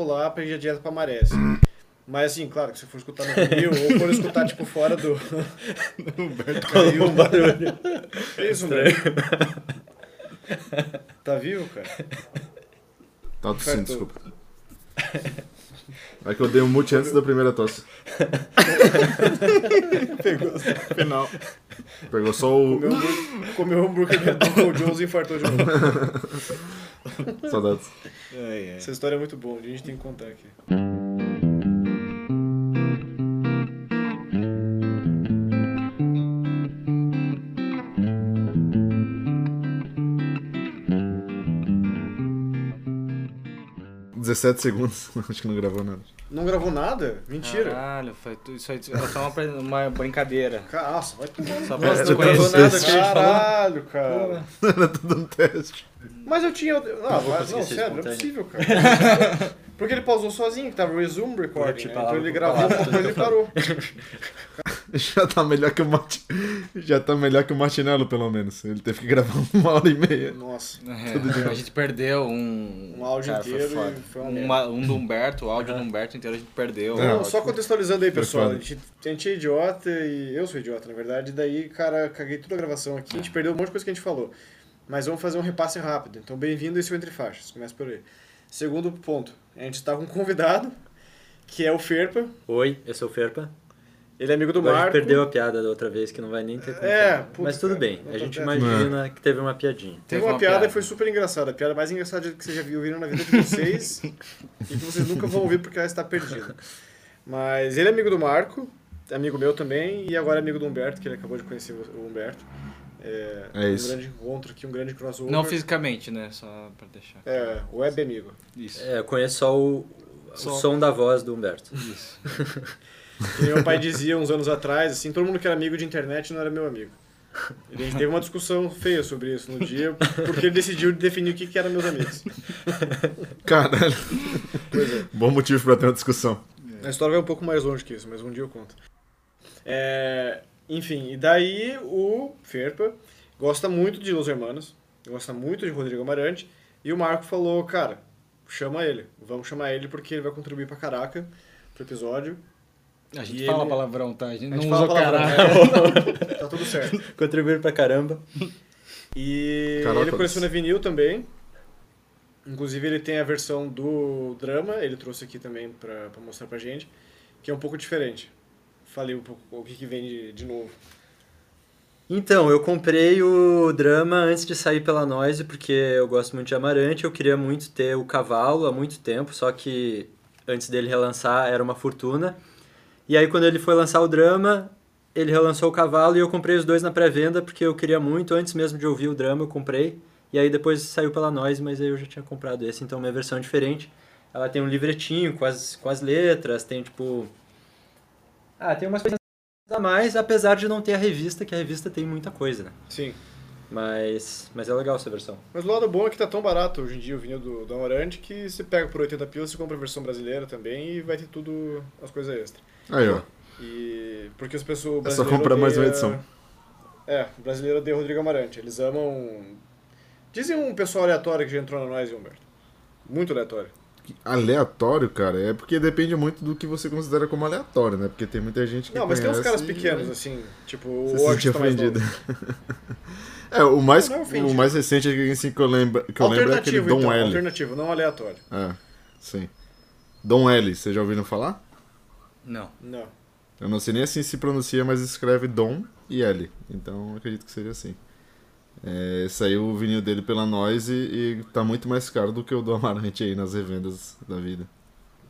pular pra ir direto pra maré, assim. Mas assim, claro, que se for escutar no vinil, ou for escutar, tipo, fora do... Humberto Falou um barulho. Isso, velho? Tá vivo, cara? Tá tossindo, desculpa. É que eu dei um mute antes da primeira tosse. Pegou no final. Pegou só o. Comeu, hambúrguer- do Uncle Jones e infartou de novo. Saudades. Ai, ai. Essa história é muito boa, a gente tem que contar aqui. 17 segundos. Acho que não gravou nada. Não gravou nada? Mentira. Caralho, foi tu- isso aí era só uma, uma brincadeira. Ca- Nossa, vai tomar Só pra não gravou nada que. Caralho, cara. Era tudo um teste. Mas eu tinha. Não, vou mas, conseguir não ser sério, não é possível, cara. Porque ele pausou sozinho, que tava resume recording. Repetir Né? Então ele gravou uma coisa e que eu parou. Já tá melhor que o Martin... Já tá melhor que o Martinello, pelo menos. Ele teve que gravar uma hora e meia. Nossa. É, a gente perdeu um. Um áudio cara, foi inteiro e foi uma Uma- um do Humberto, o áudio do Humberto inteiro a gente perdeu. É, Não, só contextualizando aí, Foi pessoal. A gente, a gente é idiota e eu sou idiota, na verdade. Daí, cara, caguei toda a gravação aqui. A gente perdeu um monte de coisa que a gente falou. Mas vamos fazer um repasse rápido. Então, bem-vindo a esse é o Entre Faixas. Começa por aí. Segundo ponto. A gente tá com um convidado, que é o Ferpa. Oi, eu sou o Ferpa. Ele é amigo do Agora a gente Marco. perdeu a piada da outra vez, que não vai nem ter como É, puta, Mas tudo cara, bem, a gente imagina que teve uma piadinha. Teve Teve uma, uma piada, piada. e foi super engraçada. A piada mais engraçada que vocês já viram na vida de vocês e que vocês nunca vão ouvir porque ela está perdida. Mas ele é amigo do Marco, amigo meu também, e agora é amigo do Humberto, que ele acabou de conhecer o Humberto. É, É um isso. grande encontro aqui, um grande crossover. Não fisicamente, né? Só pra deixar. É, web amigo. Isso. É, eu conheço só o, o Só. som da voz do Humberto. Isso. Nem meu pai dizia uns anos atrás, assim, todo mundo que era amigo de internet não era meu amigo. E a gente teve uma discussão feia sobre isso no dia, porque ele decidiu definir o que, que eram meus amigos. Caralho. Pois é. Bom motivo pra ter uma discussão. A história vai um pouco mais longe que isso, mas um dia eu conto. É, enfim, e daí o Ferpa gosta muito de Los Hermanos, gosta muito de Rodrigo Amarante, e o Marco falou, cara, chama ele, vamos chamar ele porque ele vai contribuir pra caraca pro episódio. A gente E fala ele- palavrão, tá? A gente A gente não fala usa palavrão, caralho. é. tá tudo certo. Contribuir pra caramba. E Caraca, ele coleciona vinil também. Inclusive ele tem a versão do drama, ele trouxe aqui também pra, pra mostrar pra gente, que é um pouco diferente. Falei um pouco o que, que vem de, de novo. Então, eu comprei o drama antes de sair pela Noise, porque eu gosto muito de Amarante, eu queria muito ter o cavalo há muito tempo, só que antes dele relançar era uma fortuna. E aí quando ele foi lançar o drama, ele relançou o cavalo e eu comprei os dois na pré-venda, porque eu queria muito, antes mesmo de ouvir o drama eu comprei. E aí depois saiu pela Noise, mas aí eu já tinha comprado esse, então minha versão é diferente. Ela tem um livretinho com as, com as letras, tem tipo... Ah, tem umas coisas a mais, apesar de não ter a revista, que a revista tem muita coisa, né? Sim. Mas, mas é legal essa versão. Mas o lado bom é que tá tão barato hoje em dia o vinil do, do Amarante que você pega por 80 pila, você compra a versão brasileira também e vai ter tudo as coisas extras. Aí, ó. E porque as pessoas. É só comprar mais uma edição. É, o brasileiro odeia Rodrigo Amarante. Eles amam. Dizem um pessoal aleatório que já entrou na nós, Humberto. Muito aleatório. Aleatório, cara, é porque depende muito do que você considera como aleatório, né? Porque tem muita gente que Não, mas tem uns caras e pequenos, vai assim, tipo, se o artista mais ofendido. É, o mais, Não, não é o mais recente assim, que eu lembro, que eu lembro é aquele Alternativo, Dom então, L. alternativo, não aleatório. É, sim. Dom L, vocês já ouviram falar? Não. Não. Eu não sei nem assim se pronuncia, mas escreve Dom e L. Então acredito que seja assim. É, saiu o vinil dele pela Noise e, e tá muito mais caro do que o do Amarante aí nas revendas da vida.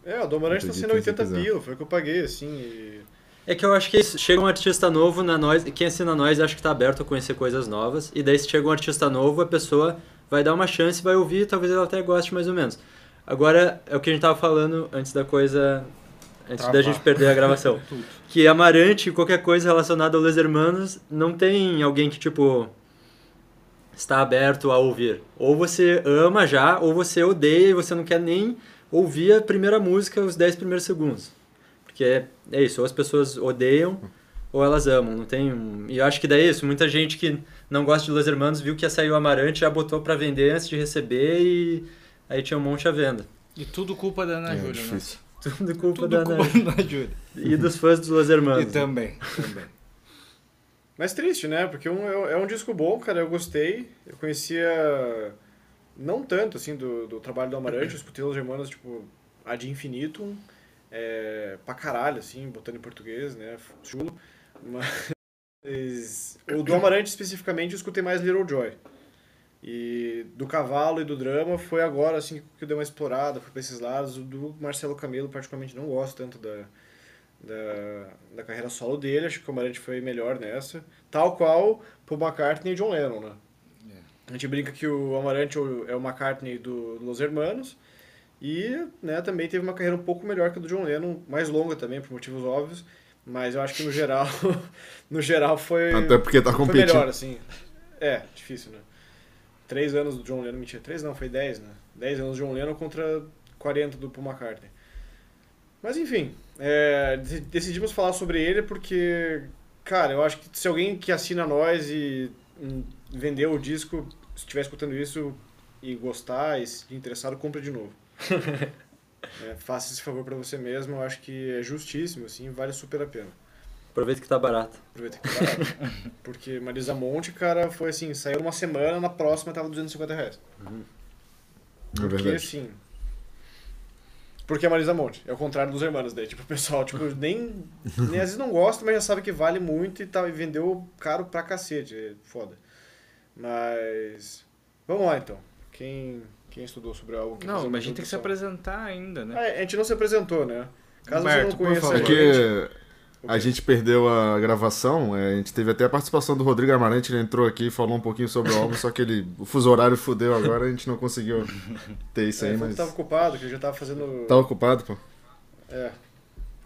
É, o do Amarante tá sendo Acreditem se 80 quiser. pila, foi o que eu paguei, assim, e... É que eu acho que isso, chega um artista novo na nós, quem assina nós acho que tá aberto a conhecer coisas novas, e daí se chega um artista novo, a pessoa vai dar uma chance, vai ouvir, talvez ela até goste mais ou menos. Agora, é o que a gente tava falando antes da coisa, antes da gente perder a gravação. Que Amarante, qualquer coisa relacionada aos Hermanos, não tem alguém que, tipo, está aberto a ouvir. Ou você ama já, ou você odeia e você não quer nem ouvir a primeira música, os 10 primeiros segundos. Porque é, é isso, ou as pessoas odeiam, ou elas amam, não tem um... E eu acho que daí é isso, muita gente que não gosta de Los Hermanos viu que ia sair o Amarante, já botou pra vender antes de receber e aí tinha um monte à venda. E tudo culpa da Ana É, Júlia, né? Tudo culpa Tudo da culpa Ana. Ana Júlia. E dos fãs dos Los Hermanos. E também, também. Mas triste, né? Porque um, é é um disco bom, cara. Eu gostei. Eu conhecia não tanto, assim, do, do trabalho do Amarante. Eu escutei Los Hermanos, tipo, ad infinitum. É, pra caralho, assim, botando em português, né? Chulo. Mas o do Amarante, especificamente, eu escutei mais Little Joy. E do Cavalo e do Drama foi agora, assim, que eu dei uma explorada, fui pra esses lados. O do Marcelo Camelo, particularmente, não gosto tanto da, da, da carreira solo dele. Acho que o Amarante foi melhor nessa. Tal qual Paul McCartney e John Lennon, né? A gente brinca que o Amarante é o- é o McCartney do do Los Hermanos. E né, também teve uma carreira um pouco melhor que a do John Lennon, mais longa também, por motivos óbvios. Mas eu acho que no geral, no geral foi, Até porque tá competindo. melhor, assim. É, difícil, né? Três anos do John Lennon, mentira, três não, foi dez, né? Dez anos do John Lennon contra 40 do Paul McCartney. Mas enfim, é, de- decidimos falar sobre ele porque, cara, eu acho que se alguém que assina nós e hum, vendeu o disco, se estiver escutando isso e gostar e se interessado, compra de novo. É, faça esse favor pra você mesmo, eu acho que é justíssimo, assim, vale super a pena. Aproveita que tá barato. Aproveita que tá barato. Porque Marisa Monte, cara, foi assim, saiu uma semana, na próxima tava 250 reais. É Porque verdade. assim. Porque é Marisa Monte. É o contrário dos hermanos daí. Tipo, o pessoal, tipo, nem, nem às vezes não gosta, mas já sabe que vale muito e, tá, e vendeu caro pra cacete. É foda. Mas. Vamos lá então. Quem, quem estudou sobre algo que Não, mas a gente tem que se apresentar ainda, né? Ah, a gente não se apresentou, né? Caso Humberto, você não por conheça favor. a É gente, que a gente perdeu a gravação, é, a gente teve até a participação do Rodrigo Amarante, ele entrou aqui e falou um pouquinho sobre o álbum, só que ele, o fuso horário fudeu agora, a gente não conseguiu ter isso é, aí, mas... tava ocupado, que ele já tava fazendo. Tá ocupado, pô? É.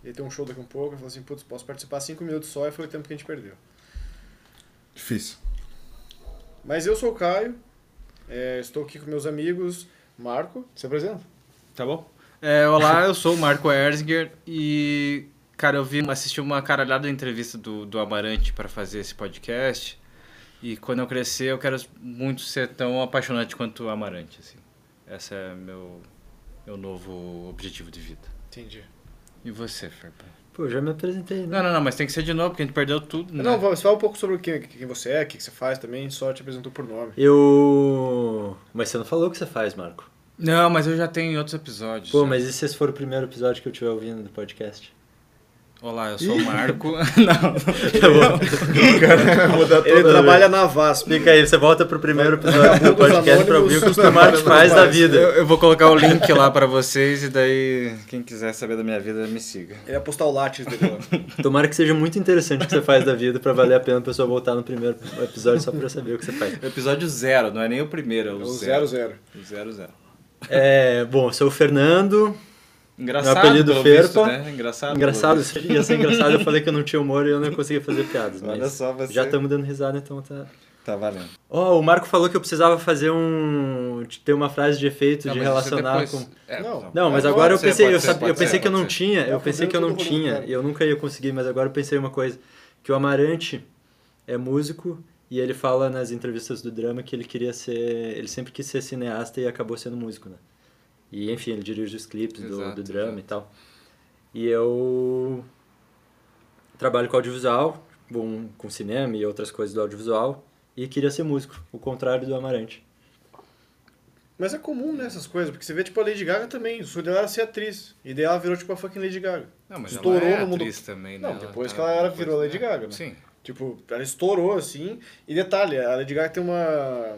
Ele tem um show daqui a um pouco, ele falou assim, putz, posso participar cinco minutos só e foi o tempo que a gente perdeu. Difícil. Mas eu sou o Caio, é, estou aqui com meus amigos. Marco, se apresenta. Tá bom? É, olá, eu sou o Marco Erzinger e, cara, eu vi, assisti uma caralhada de entrevista do, do Amarante para fazer esse podcast. E quando eu crescer, eu quero muito ser tão apaixonante quanto o Amarante, assim. Esse é meu, meu novo objetivo de vida. Entendi. E você, Ferpa? Pô, já me apresentei, né? Não, não, não, mas tem que ser de novo, porque a gente perdeu tudo, né? Não, vamos fala um pouco sobre quem, quem você é, o que, que você faz também, só te apresentou por nome. Eu. Mas você não falou o que você faz, Marco. Não, mas eu já tenho em outros episódios. Pô, já. mas e se esse for o primeiro episódio que eu estiver ouvindo do podcast? Olá, eu sou o Marco. não, Tá bom. Ele trabalha na VASP. Explica aí, você volta pro primeiro episódio do podcast pra ouvir o que o. Marcos faz da vida. eu, eu vou colocar o link lá pra vocês e daí quem quiser saber da minha vida me siga. Ele ia postar o látis dele lá. Tomara que seja muito interessante o que você faz da vida pra valer a pena a pessoa voltar no primeiro episódio só pra saber o que você faz. O episódio zero, não é nem o primeiro, é o, É o zero. 00. O zero, zero. É, bom, eu sou o Fernando. Engraçado, Meu apelido Ferpa. visto, né? Engraçado. Engraçado, ia ser engraçado, eu falei que eu não tinha humor e eu não conseguia fazer piadas, Olha mas só, você... já estamos dando risada, então tá... Tá valendo. Ó, o Marco falou que eu precisava fazer um... ter uma frase de efeito, Não, de isso relacionar depois- com... É, Não. Não, mas agora eu pensei, eu, eu pensei ser, que eu não ser. tinha, É eu o pensei que eu não tinha, Faro. eu nunca ia conseguir, mas agora eu pensei uma coisa, que o Amarante é músico e ele fala nas entrevistas do drama que ele queria ser, ele sempre quis ser cineasta e acabou sendo músico, né? E enfim, ele dirige os clipes do, do drama exato. e tal. E eu trabalho com audiovisual, com, com cinema e outras coisas do audiovisual e queria ser músico, o contrário do Amarante. Mas é comum nessas coisas, porque você vê, tipo, a Lady Gaga também. O sonho dela era ser atriz. E daí ela virou, tipo, a fucking Lady Gaga. Não, mas Estourou ela é no mundo- atriz também, né? Não, depois tá- que ela era- depois, virou Lady Gaga, né? Sim. Tipo, ela estourou, assim. E detalhe, a Lady Gaga tem uma...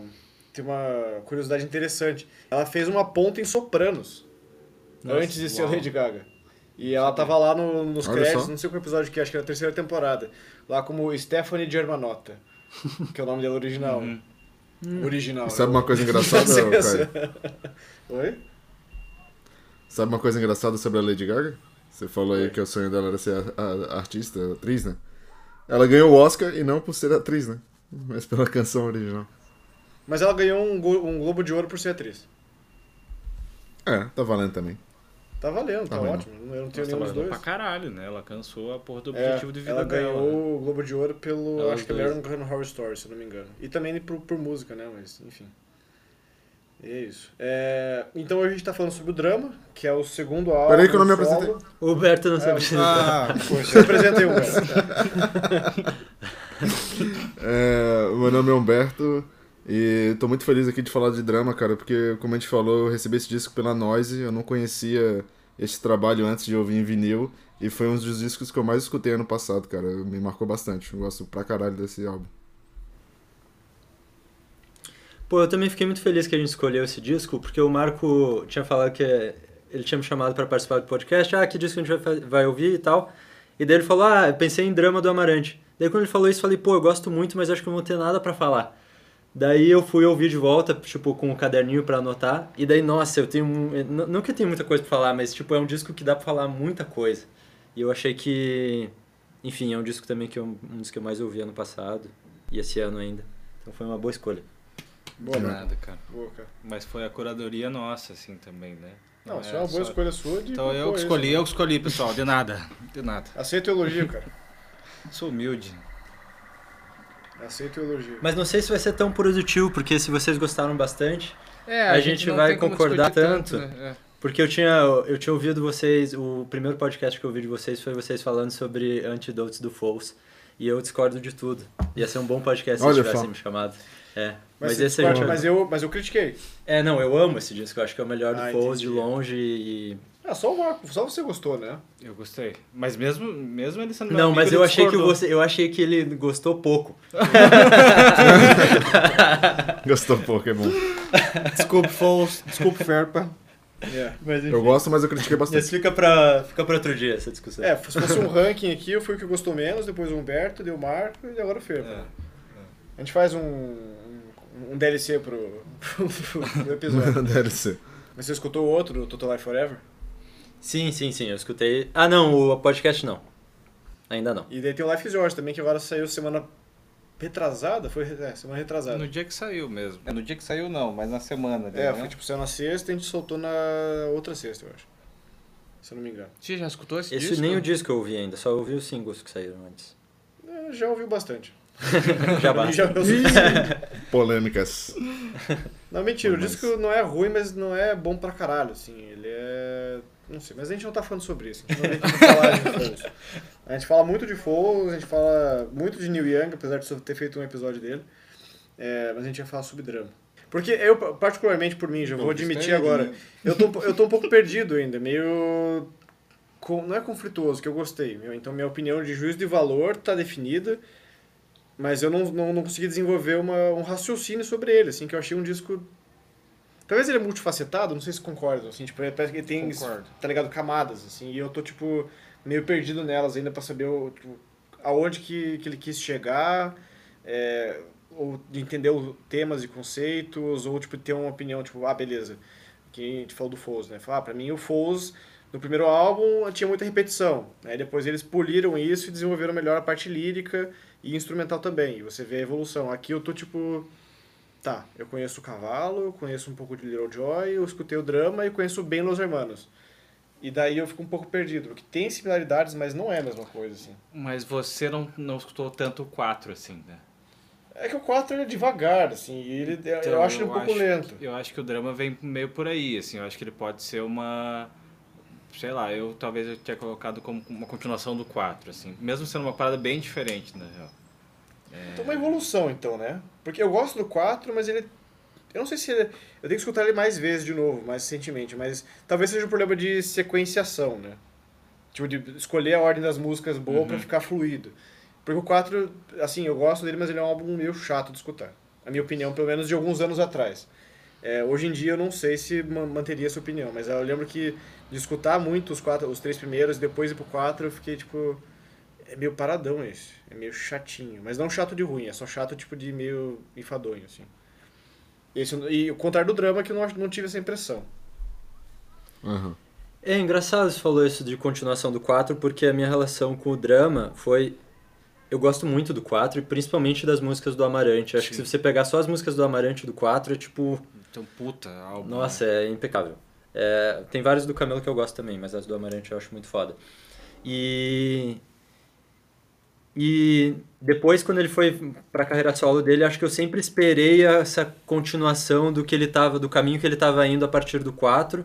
Tem uma curiosidade interessante. Ela fez uma ponta em Sopranos. Nossa, antes de ser uau. Lady Gaga. E ela tava lá no- nos Olha créditos, só. não sei qual episódio que é, acho que era a terceira temporada. Lá como Stephanie Germanotta. Que é o nome dela original. Uhum. Original. E sabe né? uma coisa engraçada? Oi? Sabe uma coisa engraçada sobre a Lady Gaga? Você falou aí que o sonho dela era ser a, a- artista, atriz, né? Ela ganhou o Oscar e não por ser atriz, né? Mas pela canção original. Mas ela ganhou um, um Globo de Ouro por ser atriz. É, tá valendo também. Tá valendo, tá, Tá valendo. ótimo. Eu não tenho Nossa, nenhum dos mas dois. pra caralho, né? Ela alcançou a porra do É, objetivo de vida ela dela. ganhou né? o Globo de Ouro pelo, Elas acho que duas. American Horror Story, se não me engano. E também por, por música, né? Mas, enfim. E é isso. É, então a gente tá falando sobre o drama, que é o segundo álbum. Peraí que eu não me apresentei. O Huberto não É, sabe ah, poxa, eu apresentei o Humberto. É, meu nome é Humberto e tô muito feliz aqui de falar de drama, cara, porque como a gente falou, eu recebi esse disco pela Noise, eu não conhecia esse trabalho antes de ouvir em vinil e foi um dos discos que eu mais escutei ano passado, cara, me marcou bastante, eu gosto pra caralho desse álbum. Pô, eu também fiquei muito feliz que a gente escolheu esse disco, porque o Marco tinha falado que ele tinha me chamado pra participar do podcast, ah, que disco a gente vai, vai ouvir e tal. E daí ele falou, ah, pensei em Drama do Amarante. Daí quando ele falou isso, eu falei, pô, eu gosto muito, mas acho que eu não vou ter nada pra falar. Daí eu fui ouvir de volta, tipo, com o caderninho pra anotar. E daí, nossa, eu tenho... um- Não que eu tenha muita coisa pra falar, mas, tipo, é um disco que dá pra falar muita coisa. E eu achei que... Enfim, é um disco também que eu, um dos que eu mais ouvi ano passado. E esse ano ainda. Então foi uma boa escolha. Boa, Marco. Nada, cara. Boa, cara. Mas foi a curadoria nossa, assim, também, né? Não, isso é uma boa só- escolha sua de. Então eu que escolhi, né? eu que escolhi, pessoal. De nada. De nada. Aceito o elogio, cara. Sou humilde. Aceito o elogio. Mas não sei se vai ser tão produtivo, porque se vocês gostaram bastante. É, A gente não vai concordar discutir tanto. né? Porque eu tinha, eu tinha ouvido vocês, o primeiro podcast que eu ouvi de vocês foi vocês falando sobre antidotes do Foles. E eu discordo de tudo. Ia ser um bom podcast se Olha eles tivessem só. me chamado. É. Mas, Mas, esse a discorda, gente... mas, eu, mas eu critiquei. É, não, eu amo esse disco. Eu acho que é o melhor do Ah, Foles de longe e... Ah, só o Marco, só você gostou, né? É, eu gostei. Mas mesmo, mesmo ele sendo meu Não, amigo, mas ele eu achei que discordou. você, eu achei que ele gostou pouco. Gostou pouco, é bom. Desculpe, Foles. Desculpe, Ferpa. É. Mas Eu gosto, mas eu critiquei bastante. Isso fica pra, fica pra outro dia, essa discussão. É, se fosse um ranking aqui, eu fui o que gostou menos, depois o Humberto, deu o Marco e agora o Ferpa. É. A gente faz um, um, um DLC pro, pro episódio. DLC. Mas você escutou o outro, o Total Life Forever? Sim, sim, sim, eu escutei. Ah, não, o podcast não. Ainda não. E daí tem o Life is Yours também, que agora saiu semana retrasada? Foi é, semana retrasada. No dia que saiu mesmo. É, no dia que saiu não, mas na semana. É, né? foi tipo, saiu na sexta e a gente soltou na outra sexta, eu acho. Se eu não me engano. Você já escutou esse, Esse disco? nem o disco eu ouvi ainda, só ouvi os singles que saíram antes. Eu já ouviu bastante. Já basta. Já ouviu o suficiente. Polêmicas. Não, mentira, o Mas- disco não é ruim, mas não é bom pra caralho, assim. Ele é. Não sei, mas a gente não tá falando sobre isso. A gente não vem falar de. A gente fala muito de Foles, a gente fala muito de Neil Young, apesar de ter feito um episódio dele. É, mas a gente ia falar sobre drama. Porque eu, particularmente por mim, já vou Pô, admitir gostei, agora, né? eu tô, eu tô um pouco perdido ainda, meio. com- não é conflituoso, que eu gostei. Então minha opinião de juízo de valor tá definida, mas eu não, não, não consegui desenvolver uma, um raciocínio sobre ele, assim, que eu achei um disco. Talvez ele é multifacetado, não sei se concordam, assim, tipo, parece que ele tem, Concordo. tá ligado, camadas, assim, e eu tô, tipo, meio perdido nelas ainda pra saber o, tipo, aonde que, que ele quis chegar, é, ou de entender os temas e conceitos, ou, tipo, ter uma opinião, tipo, ah, beleza, que a gente falou do Foz, né, falar, ah, pra mim o Foz, no primeiro álbum, tinha muita repetição, aí depois eles poliram isso e desenvolveram melhor a parte lírica e instrumental também, e você vê a evolução. Aqui eu tô, tipo, tá, eu conheço o Cavalo, eu conheço um pouco de Little Joy, eu escutei o drama e conheço bem Los Hermanos. E daí eu fico um pouco perdido, porque tem similaridades, mas não é a mesma coisa, assim. Mas você não, não escutou tanto o 4, assim, né? É que o 4 é devagar, assim, e ele, eu Então, acho ele um pouco acho- lento. Eu acho que o drama vem meio por aí, assim. Eu acho que ele pode ser uma... Sei lá, eu talvez eu tenha colocado como uma continuação do 4, assim. Mesmo sendo uma parada bem diferente, na real. Então uma evolução, então, né? Porque eu gosto do 4, mas ele... Eu não sei se ele... Eu tenho que escutar ele mais vezes de novo, mais recentemente, mas talvez seja um problema de sequenciação, né? Tipo, de escolher a ordem das músicas boa Uhum. pra ficar fluido. Porque o 4, assim, eu gosto dele, mas ele é um álbum meio chato de escutar. A minha opinião, pelo menos de alguns anos atrás. É, hoje em dia eu não sei se ma- manteria essa opinião, mas eu lembro que de escutar muito os, quatro, os três primeiros, depois ir pro 4, eu fiquei tipo. É meio paradão esse. É meio chatinho. Mas não chato de ruim, é só chato tipo de meio enfadonho, assim. Esse, e o contrário do drama que eu não, não tive essa impressão. Aham. É engraçado você falou isso de continuação do 4, porque a minha relação com o drama foi. Eu gosto muito do 4 e principalmente das músicas do Amarante. Acho que Sim. se você pegar só as músicas do Amarante do 4, é tipo. Então, puta, álbum. Nossa, é impecável. É, tem vários do Camelo que eu gosto também, mas as do Amarante eu acho muito foda. E. E depois, quando ele foi pra carreira solo dele, acho que eu sempre esperei essa continuação do que ele tava, do caminho que ele tava indo a partir do 4.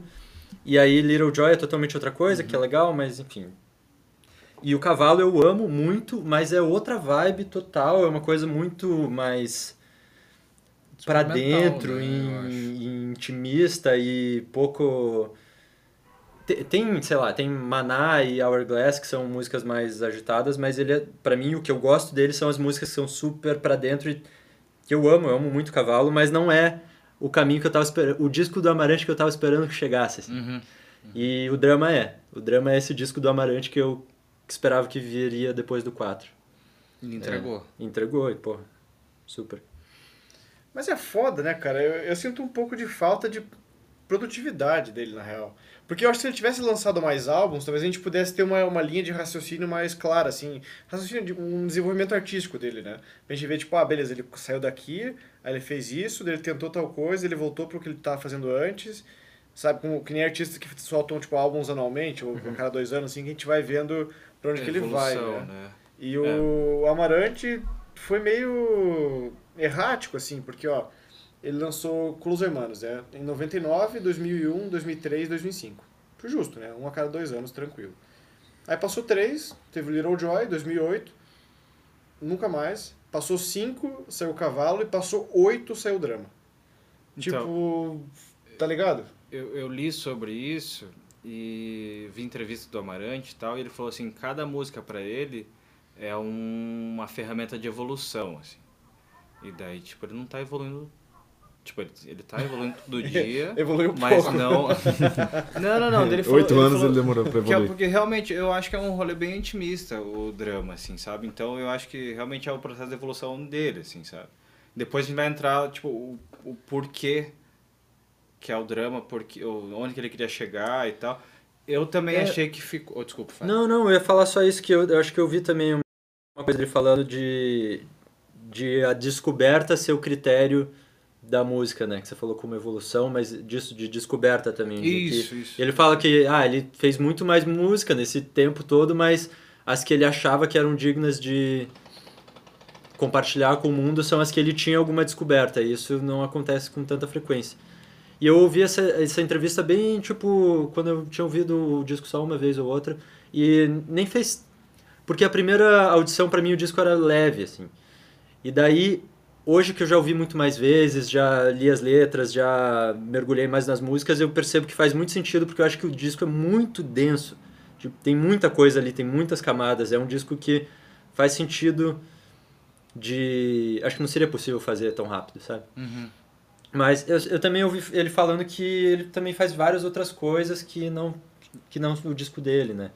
E aí Little Joy é totalmente outra coisa, que é legal, mas enfim. E o cavalo eu amo muito, mas é outra vibe total, é uma coisa muito mais Experimental, dentro, né, in- intimista e pouco tem, sei lá, tem Maná e Hourglass que são músicas mais agitadas, mas ele é, para mim o que eu gosto dele são as músicas que são super pra dentro e que eu amo, eu amo muito cavalo, mas não é o caminho que eu tava esperando, o disco do Amarante que eu tava esperando que chegasse. assim. Uhum. E o drama é, o drama é esse disco do Amarante que eu esperava que viria depois do 4. Ele entregou. Entregou e, pô, super. Mas é foda, né, cara? Eu, eu sinto um pouco de falta de produtividade dele, na real. Porque eu acho que se ele tivesse lançado mais álbuns, talvez a gente pudesse ter uma, uma linha de raciocínio mais clara, assim. Raciocínio de um desenvolvimento artístico dele, né? Pra gente ver, tipo, ah, beleza, ele saiu daqui, aí ele fez isso, ele tentou tal coisa, ele voltou pro que ele tava fazendo antes. Sabe, como, que nem artistas que soltam, tipo, álbuns anualmente, ou a cada dois anos, assim, que a gente vai vendo pra onde que ele vai, Evolução, né? né? E o Amarante foi meio errático, assim, porque, ó, ele lançou com Los Hermanos, né? Em 99, 2001, 2003, 2005. Foi justo, né? Um a cada dois anos, tranquilo. Aí passou três, teve Little Joy, 2008, nunca mais. Passou cinco, saiu Cavalo, e passou oito, saiu Drama. Então, tipo, tá ligado? eu, eu li sobre isso e vi entrevista do Amarante e tal, e ele falou assim, cada música pra ele é um- uma ferramenta de evolução, assim. E daí, tipo, ele não tá evoluindo... Tipo, ele, ele tá evoluindo todo dia, Evoluiu mas pouco. não... não, não, não. Ele falou, Oito anos falou ele demorou pra que é evoluir. porque realmente eu acho que é um rolê bem intimista o drama, assim, sabe? Então eu acho que realmente é o processo de evolução dele, assim, sabe? Depois a gente vai entrar, tipo, o, o porquê que é o drama, porque, o- onde que ele queria chegar e tal. Eu também É. achei que ficou. Oh, desculpa, Fábio. Não, não, eu ia falar só isso que eu, eu acho que eu vi também uma coisa dele falando de, de a descoberta ser o critério da música, né? Que você falou como evolução, mas disso de descoberta também. de que- Isso, isso. ele fala que ah, ele fez muito mais música nesse tempo todo, mas as que ele achava que eram dignas de compartilhar com o mundo são as que ele tinha alguma descoberta. E isso não acontece com tanta frequência. E eu ouvi essa, essa entrevista bem, tipo, quando eu tinha ouvido o disco só uma vez ou outra. E nem fez. Porque a primeira audição, pra mim, o disco era leve, assim. E daí, hoje que eu já ouvi muito mais vezes, já li as letras, já mergulhei mais nas músicas, eu percebo que faz muito sentido, porque eu acho que o disco é muito denso. Tipo, tem muita coisa ali, tem muitas camadas. É um disco que faz sentido de. Acho que não seria possível fazer tão rápido, sabe? Uhum. Mas eu, eu também ouvi ele falando que ele também faz várias outras coisas que não, que não o disco dele, né?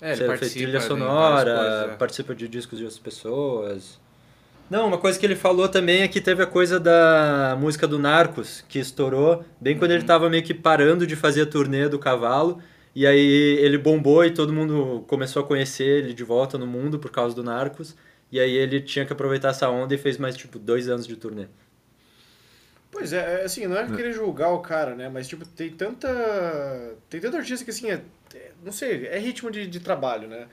É, ele Você fez participa trilha sonora, coisas, é. participa de discos de outras pessoas. Não, uma coisa que ele falou também é que teve a coisa da música do Narcos, que estourou bem quando ele Uhum. tava meio que parando de fazer a turnê do cavalo. E aí ele bombou e todo mundo começou a conhecer ele de volta no mundo por causa do Narcos. E aí ele tinha que aproveitar essa onda e fez mais, tipo, dois anos de turnê. Pois é, é, assim, não é querer julgar o cara, né? Mas, tipo, tem tanta. Tem tanta artista que, assim, é, é- não sei, é ritmo de, de trabalho, né?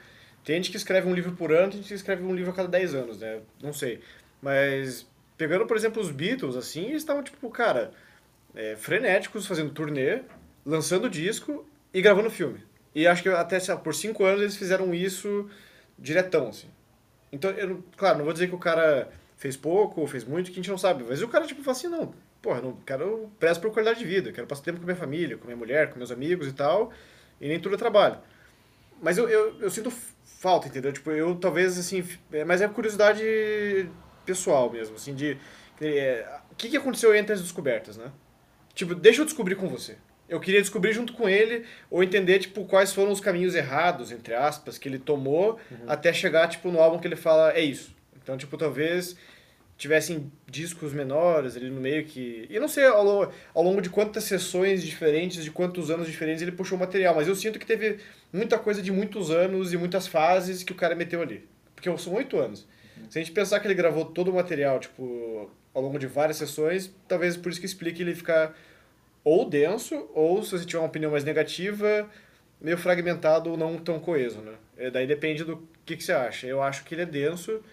Tem gente que escreve um livro por ano, tem gente que escreve um livro a cada 10 anos, né? Não sei. Mas, pegando, por exemplo, os Beatles, assim, eles estavam, tipo, cara, é, frenéticos, fazendo turnê, lançando disco e gravando filme. E acho que até, por 5 anos eles fizeram isso diretão, assim. Então, eu, claro, não vou dizer que o cara fez pouco ou fez muito, que a gente não sabe. Mas o cara, tipo, fala assim, não, porra, eu não quero prezo por qualidade de vida, quero passar tempo com minha família, com minha mulher, com meus amigos e tal, e nem tudo é trabalho. Mas eu, eu, eu sinto falta, entendeu? Tipo, eu talvez, assim, é, mas é curiosidade pessoal mesmo, assim, de... é, O que, que aconteceu entre as descobertas, né? Tipo, deixa eu descobrir com você. Eu queria descobrir junto com ele, ou entender, tipo, quais foram os caminhos errados, entre aspas, que ele tomou, até chegar, tipo, no álbum que ele fala, é isso. Então, tipo, talvez tivessem discos menores ali no meio que... E eu não sei ao longo, ao longo de quantas sessões diferentes, de quantos anos diferentes ele puxou o material, mas eu sinto que teve muita coisa de muitos anos e muitas fases que o cara meteu ali. Porque são oito anos. Se a gente pensar que ele gravou todo o material, tipo, ao longo de várias sessões, talvez por isso que explique ele ficar ou denso, ou se você tiver uma opinião mais negativa, meio fragmentado ou não tão coeso, né? É, daí depende do que, que você acha. Eu acho que ele é denso,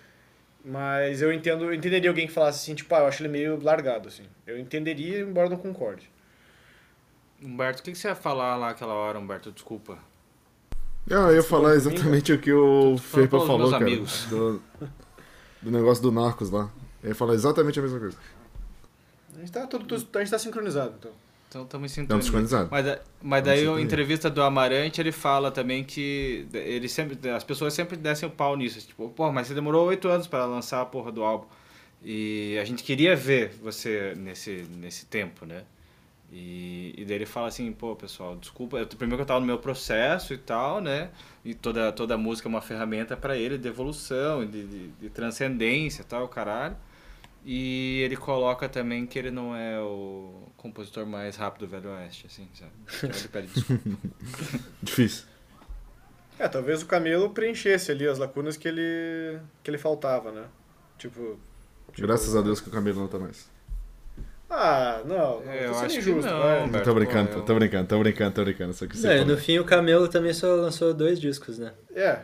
mas eu entendo, eu entenderia alguém que falasse assim, tipo, ah, eu acho ele meio largado, assim. Eu entenderia, embora não concorde. Humberto, o que, que você ia falar lá aquela hora, Humberto? Desculpa. Ah, eu ia falar exatamente o que o pelos falou, cara. amigos. Do, do negócio do Narcos lá. Eu ia falar exatamente a mesma coisa. A gente tá, tudo, tudo- a gente tá sincronizado, então. Então estamos em Estamos sintonia. sincronizados. Mas, mas daí, a sincronizar. entrevista do Amarante, ele fala também que ele sempre, as pessoas sempre descem o pau nisso. Tipo, pô, mas você demorou oito anos para lançar a porra do álbum. E a gente queria ver você nesse, nesse tempo, né? E, e daí ele fala assim, pô, pessoal, desculpa, eu, primeiro que eu tava no meu processo e tal, né? E toda, toda música é uma ferramenta para ele de evolução, de, de, de transcendência e tal, caralho. E ele coloca também que ele não é o compositor mais rápido do Velho Oeste, assim, sabe? Então ele pede desculpa. Difícil. É, talvez o Camelo preenchesse ali as lacunas que ele, que ele faltava, né? Tipo... tipo- Graças a Deus que o Camilo não tá mais. Ah, não, É, eu tô sendo acho que injusto, não, vai. Humberto. tô brincando, pô, eu- tô brincando, tô brincando, tô brincando. Só que você Não, no fim o Camelo também só lançou dois discos, né? É,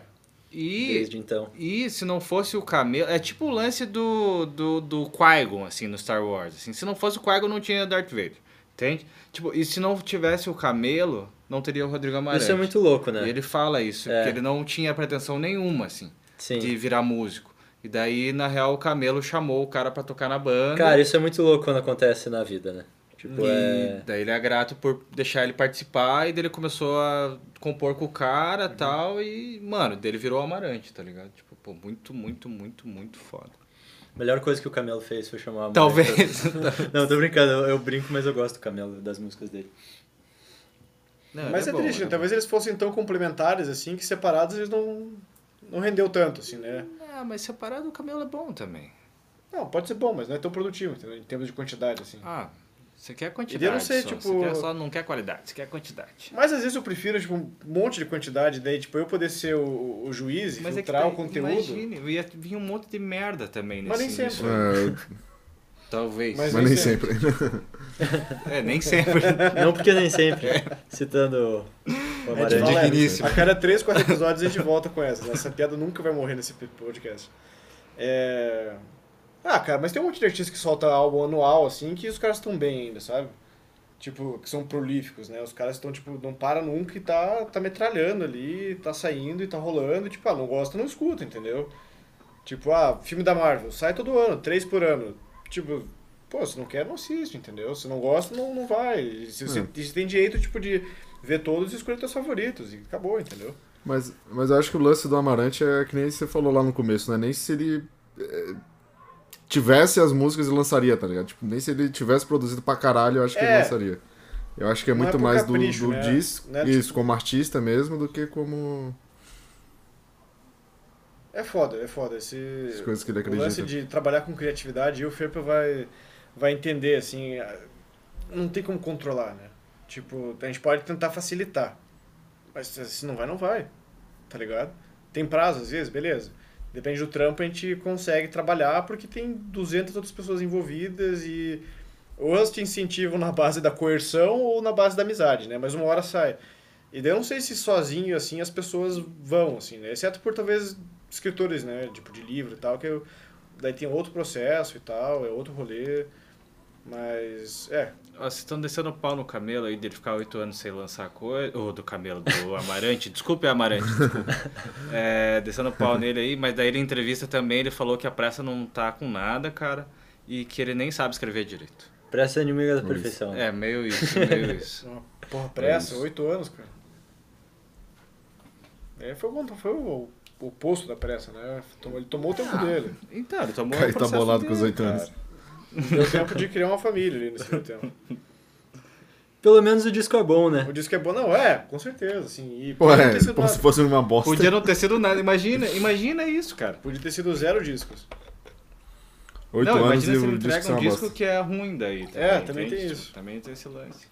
E, Desde então. e se não fosse o Camelo... É tipo o lance do, do, do Qui-Gon, assim, no Star Wars. Assim. Se não fosse o Qui-Gon, não tinha Darth Vader. Entende? Tipo, e se não tivesse o Camelo, não teria o Rodrigo Amarante. Isso é muito louco, né? E ele fala isso, É. que ele não tinha pretensão nenhuma, assim, Sim. de virar músico. E daí, na real, o Camelo chamou o cara pra tocar na banda. Cara, isso é muito louco quando acontece na vida, né? Tipo, e é... daí ele é grato por deixar ele participar e daí ele começou a compor com o cara e Uhum. tal. E, mano, dele virou Amarante, tá ligado? Tipo, pô, muito, muito, muito, muito foda. A melhor coisa que o Camelo fez foi chamar a Talvez. Não, tô brincando, eu, eu brinco, mas eu gosto do Camelo, das músicas dele. Não, mas é, ele bom, triste, né? Talvez eles fossem tão complementares, assim, que separados eles não, não rendeu tanto, assim, né? Ah, mas separado o Camelo é bom também. Não, pode ser bom, mas não é tão produtivo, entendeu? Em termos de quantidade, assim. Ah, você quer quantidade. E eu não sei, só. tipo- Você quer só, não quer qualidade, você quer quantidade. Mas às vezes eu prefiro, tipo, um monte de quantidade, daí, tipo, eu poder ser o, o juiz e Mas é que filtrar o conteúdo. Imagine, ia vir um monte de merda também nesse Mas nem sempre. É, Talvez. Mas- mas nem sempre. É, nem sempre. Não porque nem sempre, citando o A gente Amarante. fala, digníssimo. a cada 3, 4 episódios a gente volta com essa. Essa piada nunca vai morrer nesse podcast. É... Ah, cara, mas tem um monte de artistas que solta álbum anual, assim, que os caras estão bem ainda, sabe? Tipo, que são prolíficos, né? Os caras estão, tipo, não para nunca e tá, tá metralhando ali, tá saindo e tá rolando. E, tipo, ah, não gosta, não escuta, entendeu? Tipo, ah, filme da Marvel, sai todo ano, três por ano. Tipo, pô, se não quer, não assiste, entendeu? Se não gosta, não, não vai. E se você, Hum. você tem direito, tipo, de ver todos e escolher teus favoritos. E acabou, entendeu? Mas, mas eu acho que o lance do Amarante é que nem você falou lá no começo, né? Nem se ele é, tivesse as músicas ele lançaria, tá ligado? Tipo, nem se ele tivesse produzido pra caralho, eu acho que É. ele lançaria. Eu acho que é Não é muito por mais capricho, do, do né? disco, Né? isso, Tipo- como artista mesmo, do que como É foda, é foda. Esse, as coisas que ele o lance acredita. de trabalhar com criatividade, e o Ferpa vai, vai entender, assim, não tem como controlar, né? Tipo, a gente pode tentar facilitar, mas se não vai, não vai, tá ligado? Tem prazo às vezes, beleza. Depende do trampo, a gente consegue trabalhar porque tem 200 outras pessoas envolvidas e ou elas te incentivam na base da coerção ou na base da amizade, né? Mas uma hora sai. E daí eu não sei se sozinho, assim, as pessoas vão, assim, né? Exceto por talvez escritores, né? Tipo de livro e tal, que eu, daí tem outro processo e tal, é outro rolê. Mas, é. Vocês estão descendo o pau no camelo aí dele ficar oito anos sem lançar coisa. Ou do camelo, do Amarante. Desculpe, Amarante, desculpa. É, descendo o pau nele aí, mas daí ele em entrevista também ele falou que a pressa não tá com nada, cara. E que ele nem sabe escrever direito. Pressa é inimiga da Isso. perfeição. É, meio isso, meio isso. Porra pressa, oito anos, cara. É, foi, o- foi o, o oposto da pressa, né? Ele tomou o tempo dele. Então, ele tomou Cara, o ele tá processo bolado com os dele, oito cara. Deu tempo de criar uma família ali nesse tempo. Pelo menos o disco é bom, né? O disco é bom, não, é, com certeza, assim. E Pô, podia, é, ter sido como uma- se fosse uma bosta. Podia não ter sido nada. Imagina, imagina isso, cara. podia ter sido zero discos. Oito não, anos imagina e se ele entrega é um disco que é ruim daí. É, também entende? tem Tipo, isso. Também tem esse lance.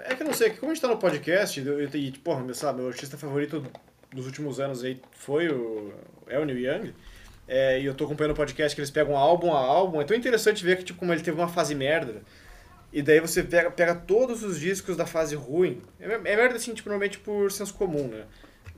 É que eu não sei, que como a gente tá no podcast, eu, eu, e, porra, meu, sabe, meu artista favorito dos últimos anos aí foi o, é o Neil Young. É, e eu tô acompanhando o podcast que eles pegam álbum a álbum. É tão interessante ver que, tipo, como ele teve uma fase merda. E daí você pega, pega todos os discos da fase ruim. É, é merda, assim, tipo, normalmente por senso comum, né?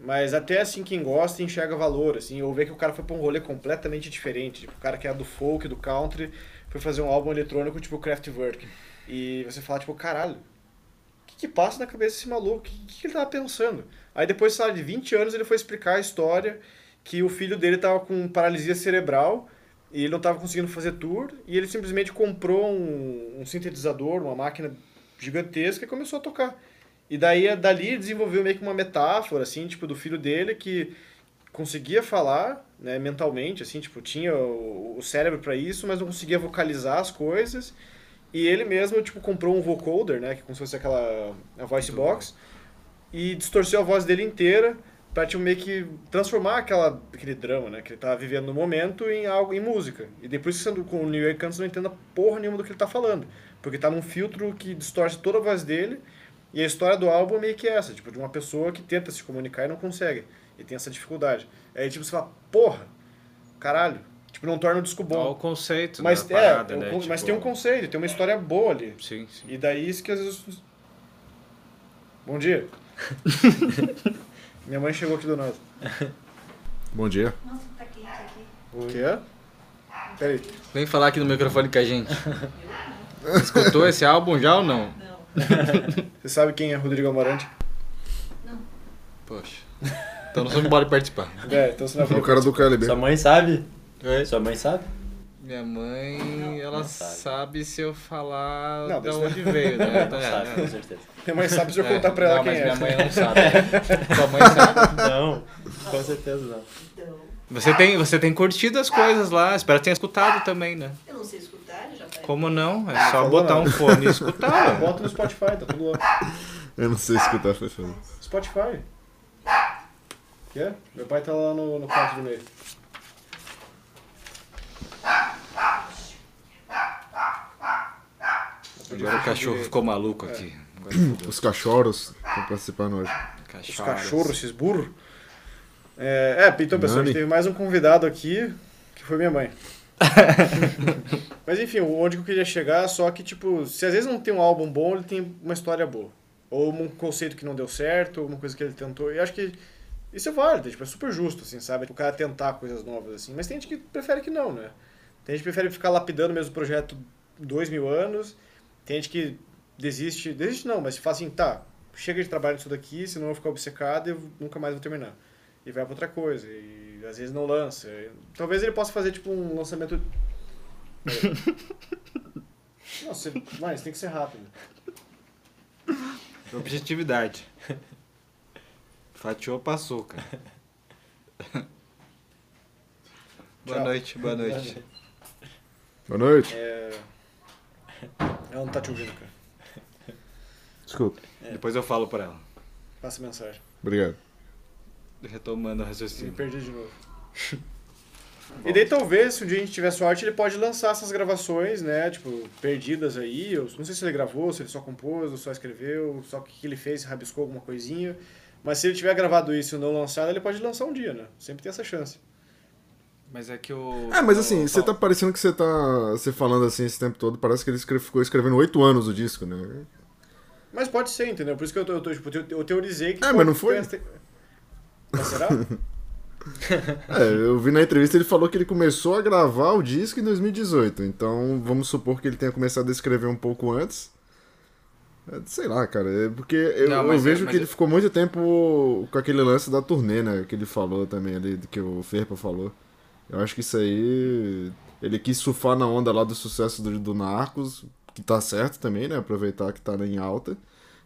Mas até assim, quem gosta enxerga valor, assim, ou vê que o cara foi pra um rolê completamente diferente. Tipo, o cara que é do folk, do country, foi fazer um álbum eletrônico tipo Kraftwerk. E você fala, tipo, caralho, o que, passa na cabeça desse maluco? O que, que, ele tava pensando? Aí depois, sabe, de 20 anos ele foi explicar a história que o filho dele tava com paralisia cerebral e ele não tava conseguindo fazer tour e ele simplesmente comprou um, um sintetizador, uma máquina gigantesca e começou a tocar. E daí, dali, desenvolveu meio que uma metáfora, assim, tipo, do filho dele que conseguia falar, né, mentalmente, assim, tipo, tinha o, o cérebro para isso, mas não conseguia vocalizar as coisas. E ele mesmo, tipo, comprou um vocoder, né, que como se fosse aquela a voice box, e distorceu a voz dele inteira pra, tipo, meio que transformar aquela, aquele drama, né, que ele tava vivendo no momento em algo, em música. E depois, sendo com o New York Cantos, não entenda porra nenhuma do que ele tá falando. Porque tá num filtro que distorce toda a voz dele, e a história do álbum é meio que essa, tipo, de uma pessoa que tenta se comunicar e não consegue. E tem essa dificuldade. Aí, tipo, você fala, porra, caralho. Tipo, não torna o disco bom. o conceito Mas, da é, parada, o né? mas Tipo, tem um conceito, tem uma história boa ali. Sim, sim. E daí isso que às vezes... Bom dia. Minha mãe chegou aqui do nada. Bom dia. Nossa, tá quente aqui. O quê? Peraí. Vem falar aqui no microfone com a gente. Escutou esse álbum já ou não? Não. Você sabe quem é Rodrigo Amarante? Poxa. Então nós vamos embora participar. É, então você não É o vai cara do KLB. Sua mãe sabe? Oi? Sua mãe sabe? Minha mãe, Não, ela não sabe. sabe. se eu falar Não, de onde veio, né? Não É, sabe, é. com certeza. Minha mãe sabe se eu É, contar pra ela não, quem mas é. minha mãe não sabe. Sua mãe sabe. Não, com certeza não. Então, Você tem, você tem curtido as coisas lá, espero que tenha escutado também, né? eu não sei escutar, já tá. Como não? É só falou botar um fone e escutar. Bota no Spotify, tá tudo lá. Eu não sei escutar, foi foda. Spotify. Quê? Meu pai tá lá no, no quarto do meio. Agora o cachorro ficou maluco aqui. Agora Os cachorros estão participando hoje. Os cachorros, esses burros. É, é, então, pessoal, a gente teve mais um convidado aqui, que foi minha mãe. Mas enfim, onde que eu queria chegar, só que, tipo, se às vezes não tem um álbum bom, ele tem uma história boa. Ou um conceito que não deu certo, alguma coisa que ele tentou. E eu acho que isso é válido, tipo, é super justo, assim, sabe? O cara tentar coisas novas, assim. Mas tem gente que prefere que não, né? Tem gente que prefere ficar lapidando o mesmo projeto dois mil anos. Tem gente que desiste, desiste não, mas fala assim, tá, chega de trabalho nisso daqui, senão eu vou ficar obcecado e eu nunca mais vou terminar. E vai pra outra coisa, e às vezes não lança. Talvez ele possa fazer, tipo, um lançamento... não, você... mas tem que ser rápido. Objetividade. Fatiou, passou, cara. boa noite, boa noite. Boa noite. É... Ela não tá te ouvindo, cara. Desculpa. Depois eu falo pra ela. Passa mensagem. Obrigado. Retomando o Me raciocínio. perdi de novo. E daí talvez, se um dia a gente tiver sorte, ele pode lançar essas gravações, né? Tipo, perdidas aí. Eu não sei se ele gravou, se ele só compôs, ou só escreveu, só o que que ele fez, rabiscou alguma coisinha. Mas se ele tiver gravado isso e não lançado, ele pode lançar um dia, né? Sempre tem essa chance. Mas é que o. É, mas assim, o- você tá parecendo que você tá. Você falando assim esse tempo todo, parece que ele escreve- ficou escrevendo oito anos o disco, né? Mas pode ser, entendeu? Por isso que eu, tô, eu, tô, tipo, eu teorizei que. É, mas não foi? Mas será? É, eu vi na entrevista ele falou que ele começou a gravar o disco em 2018. Então vamos supor que ele tenha começado a escrever um pouco antes. É, Sei lá, cara. É porque eu, Não, eu é- vejo mas que é- ele ficou muito tempo com aquele lance da turnê, né? Que ele falou também ali, que o Ferpa falou. Eu acho que isso aí. Ele quis surfar na onda lá do sucesso do, do Narcos, que tá certo também, né? Aproveitar que tá em alta.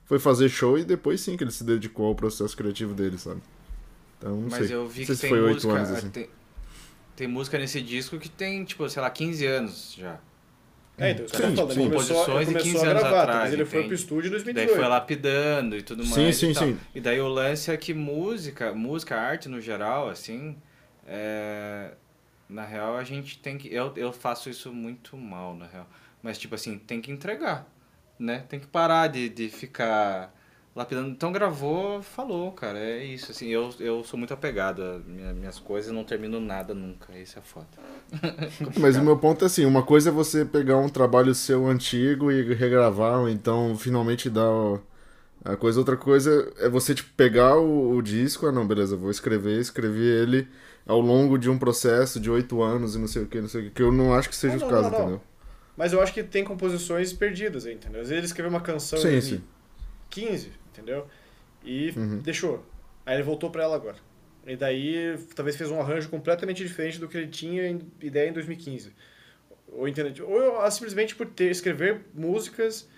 Foi fazer show e depois sim que ele se dedicou ao processo criativo dele, sabe? Então não Mas sei. eu vi não sei que se tem foi oito música. anos assim. tem, tem música nesse disco que tem, tipo, sei lá, 15 anos já. É, então, isso que eu Sim, tô falando. sim. Ele começou, ele começou 15 a anos gravar, atrás, mas ele foi pro estúdio em Daí 2018. foi lapidando e tudo Sim, mais. sim, e tal. sim. E daí o lance é que música, música, arte no geral, assim, é... na real a gente tem que. Eu, eu faço isso muito mal, na real. Mas, tipo assim, tem que entregar, né? Tem que parar de, de ficar lapidando. Então gravou, falou, cara. É isso, assim. Eu, eu sou muito apegado às minha- minhas coisas não termino nada nunca. Isso é foda. Mas o meu ponto é assim, uma coisa é você pegar um trabalho seu antigo e regravar, ou então finalmente dar a coisa. Outra coisa é você, tipo, pegar o, o disco, ah não, beleza, vou escrever, escrever ele ao longo de um processo de oito anos e não sei o que, não sei o que, que eu não acho que seja Não, o não, caso, não, entendeu? Mas eu acho que tem composições perdidas aí, entendeu? Às vezes ele escreveu uma canção Sim, em sim. 2015, entendeu? E Uhum. deixou. Aí ele voltou pra ela agora. E daí talvez fez um arranjo completamente diferente do que ele tinha em ideia em 2015. Ou, entendeu? ou ah, simplesmente por ter escrever músicas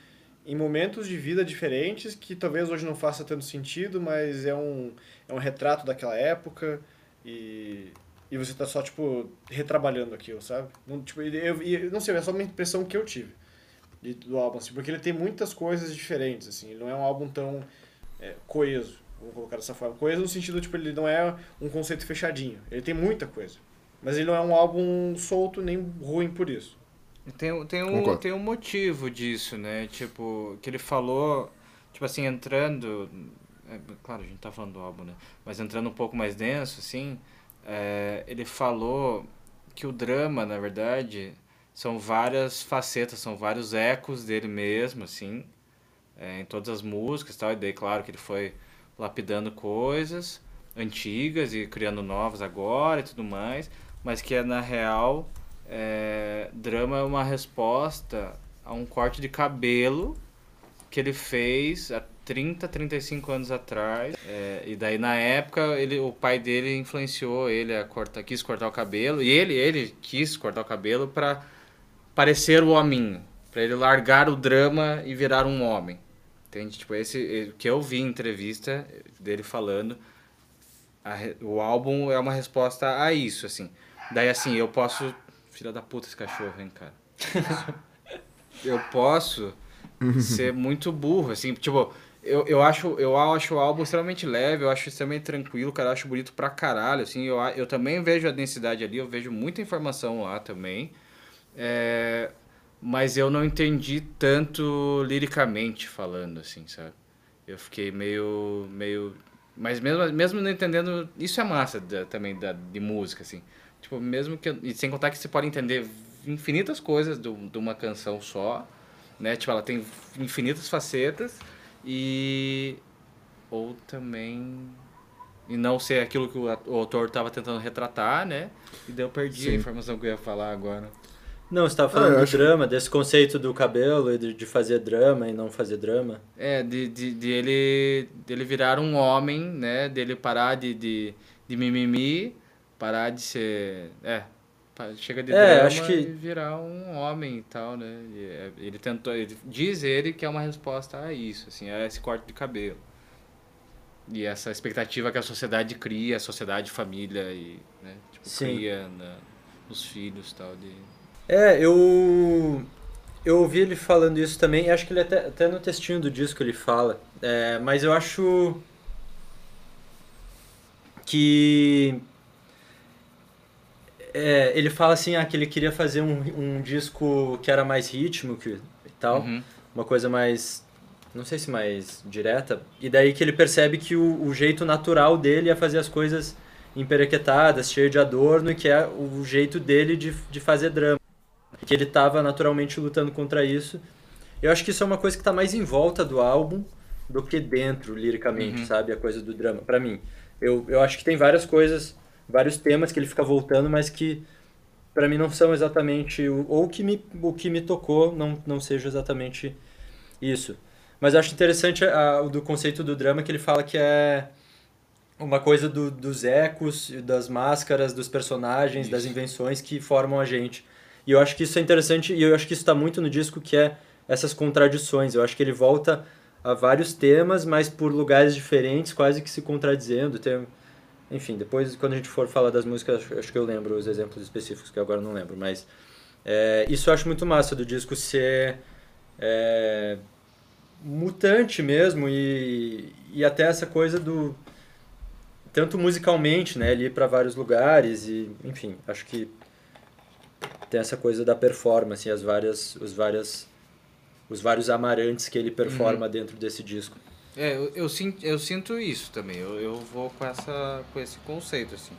em momentos de vida diferentes que talvez hoje não faça tanto sentido, mas é um, é um retrato daquela época e, e você tá só, tipo, retrabalhando aquilo, sabe? Não, tipo, eu, eu não sei, é só uma impressão que eu tive de- do álbum, assim, porque ele tem muitas coisas diferentes, assim, ele não é um álbum tão é, coeso, vou colocar dessa forma. Coeso no sentido, tipo, ele não é um conceito fechadinho, ele tem muita coisa. Mas ele não é um álbum solto nem ruim por isso. Tem, tem, um, Concordo. tem um motivo disso, né? Tipo, que ele falou, tipo assim, entrando. É, claro, a gente tá falando do álbum, né? Mas entrando um pouco mais denso, assim, é, ele falou que o drama, na verdade, são várias facetas, são vários ecos dele mesmo, assim, é, em todas as músicas e tal. E daí, claro, que ele foi lapidando coisas antigas e criando novas agora e tudo mais, mas que é, na real, é, drama é uma resposta a um corte de cabelo que ele fez 30, 35 anos atrás. É, e daí na época ele, o pai dele influenciou ele a cortar, quis cortar o cabelo e ele, ele quis cortar o cabelo para parecer o hominho, para ele largar o drama e virar um homem. Entende? Tipo, esse que eu vi em entrevista dele falando, a o álbum é uma resposta a isso, assim. Daí assim, eu posso Filha da puta esse cachorro, hein, cara. eu posso ser muito burro, assim, tipo, eu, eu, acho, eu acho o álbum extremamente leve, eu acho extremamente tranquilo, cara, eu acho bonito pra caralho, assim, eu, eu também vejo a densidade ali, eu vejo muita informação lá também, é, mas eu não entendi tanto liricamente falando, assim, sabe? Eu fiquei meio, meio, mas mesmo, mesmo não entendendo, isso é massa da- também da, de música, assim, tipo, mesmo que, e sem contar que você pode entender infinitas coisas de uma canção só, né? Tipo, ela tem infinitas facetas e ou também e não ser aquilo que o, autor estava tentando retratar, né? E daí eu perdi a Sim. informação que eu ia falar agora. Não, você estava falando eu do acho- drama, desse conceito do cabelo e de, de fazer drama e não fazer drama. É, de, de, de ele dele virar um homem, né? Dele parar de, de, de mimimi, parar de ser. É. Chega de É, acho que- e virar um homem e tal, né? É, ele tentou. Ele, diz ele que é uma resposta a isso, assim, a esse corte de cabelo. E essa expectativa que a sociedade cria, a sociedade, família e. Né, tipo, Sim. cria na, nos filhos e tal. De... É, eu eu ouvi ele falando isso também, acho que ele até, até no textinho do disco ele fala, é, mas eu acho que é, ele fala assim, ah, que ele queria fazer um, um disco que era mais rítmico e tal, Uhum. uma coisa mais, não sei se mais direta, e daí que ele percebe que o, o jeito natural dele é fazer as coisas emperequetadas, cheio de adorno, e que é o jeito dele de, de fazer drama. Que ele estava naturalmente lutando contra isso. Eu acho que isso é uma coisa que está mais em volta do álbum do que dentro, liricamente, Uhum. sabe? A coisa do drama. Para mim, eu, eu acho que tem várias coisas, vários temas que ele fica voltando, mas que para mim não são exatamente ou que me o que me tocou não não seja exatamente isso. Mas eu acho interessante a, o do conceito do drama que ele fala que é uma coisa do, dos ecos, das máscaras, dos personagens, das Isso. invenções que formam a gente. E eu acho que isso é interessante e eu acho que isso está muito no disco que é essas contradições. Eu acho que ele volta a vários temas, mas por lugares diferentes, quase que se contradizendo. Tem, enfim, depois quando a gente for falar das músicas, acho, que eu lembro os exemplos específicos que agora não lembro, mas é, isso eu acho muito massa do disco ser é, mutante mesmo e, e até essa coisa do tanto musicalmente, né, ir para vários lugares e, enfim, acho que tem essa coisa da performance, as várias os várias os vários amarantes que ele performa dentro desse disco. É, eu, eu, sinto, eu sinto isso também. Eu, eu vou com, essa, com esse conceito, assim.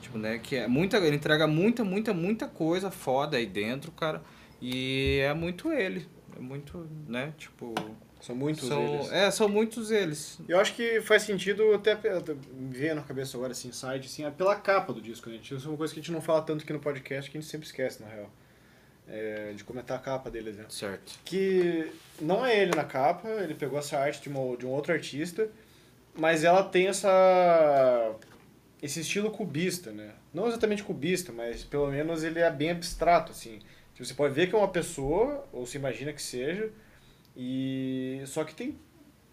Tipo, né? Que é muita. Ele entrega muita, muita, muita coisa foda aí dentro, cara. E é muito ele. É muito, né? Tipo. São muitos são, eles. É, são muitos eles. Eu acho que faz sentido até me veio na cabeça agora esse insight, assim, é pela capa do disco, né? Isso é uma coisa que a gente não fala tanto aqui no podcast, que a gente sempre esquece, na real. É, de comentar a capa deles, né? Certo. Que não é ele na capa, ele pegou essa arte de, uma, de um outro artista, mas ela tem essa esse estilo cubista, né? Não exatamente cubista, mas pelo menos ele é bem abstrato, assim. Tipo, Você pode ver que é uma pessoa, ou se imagina que seja, e só que tem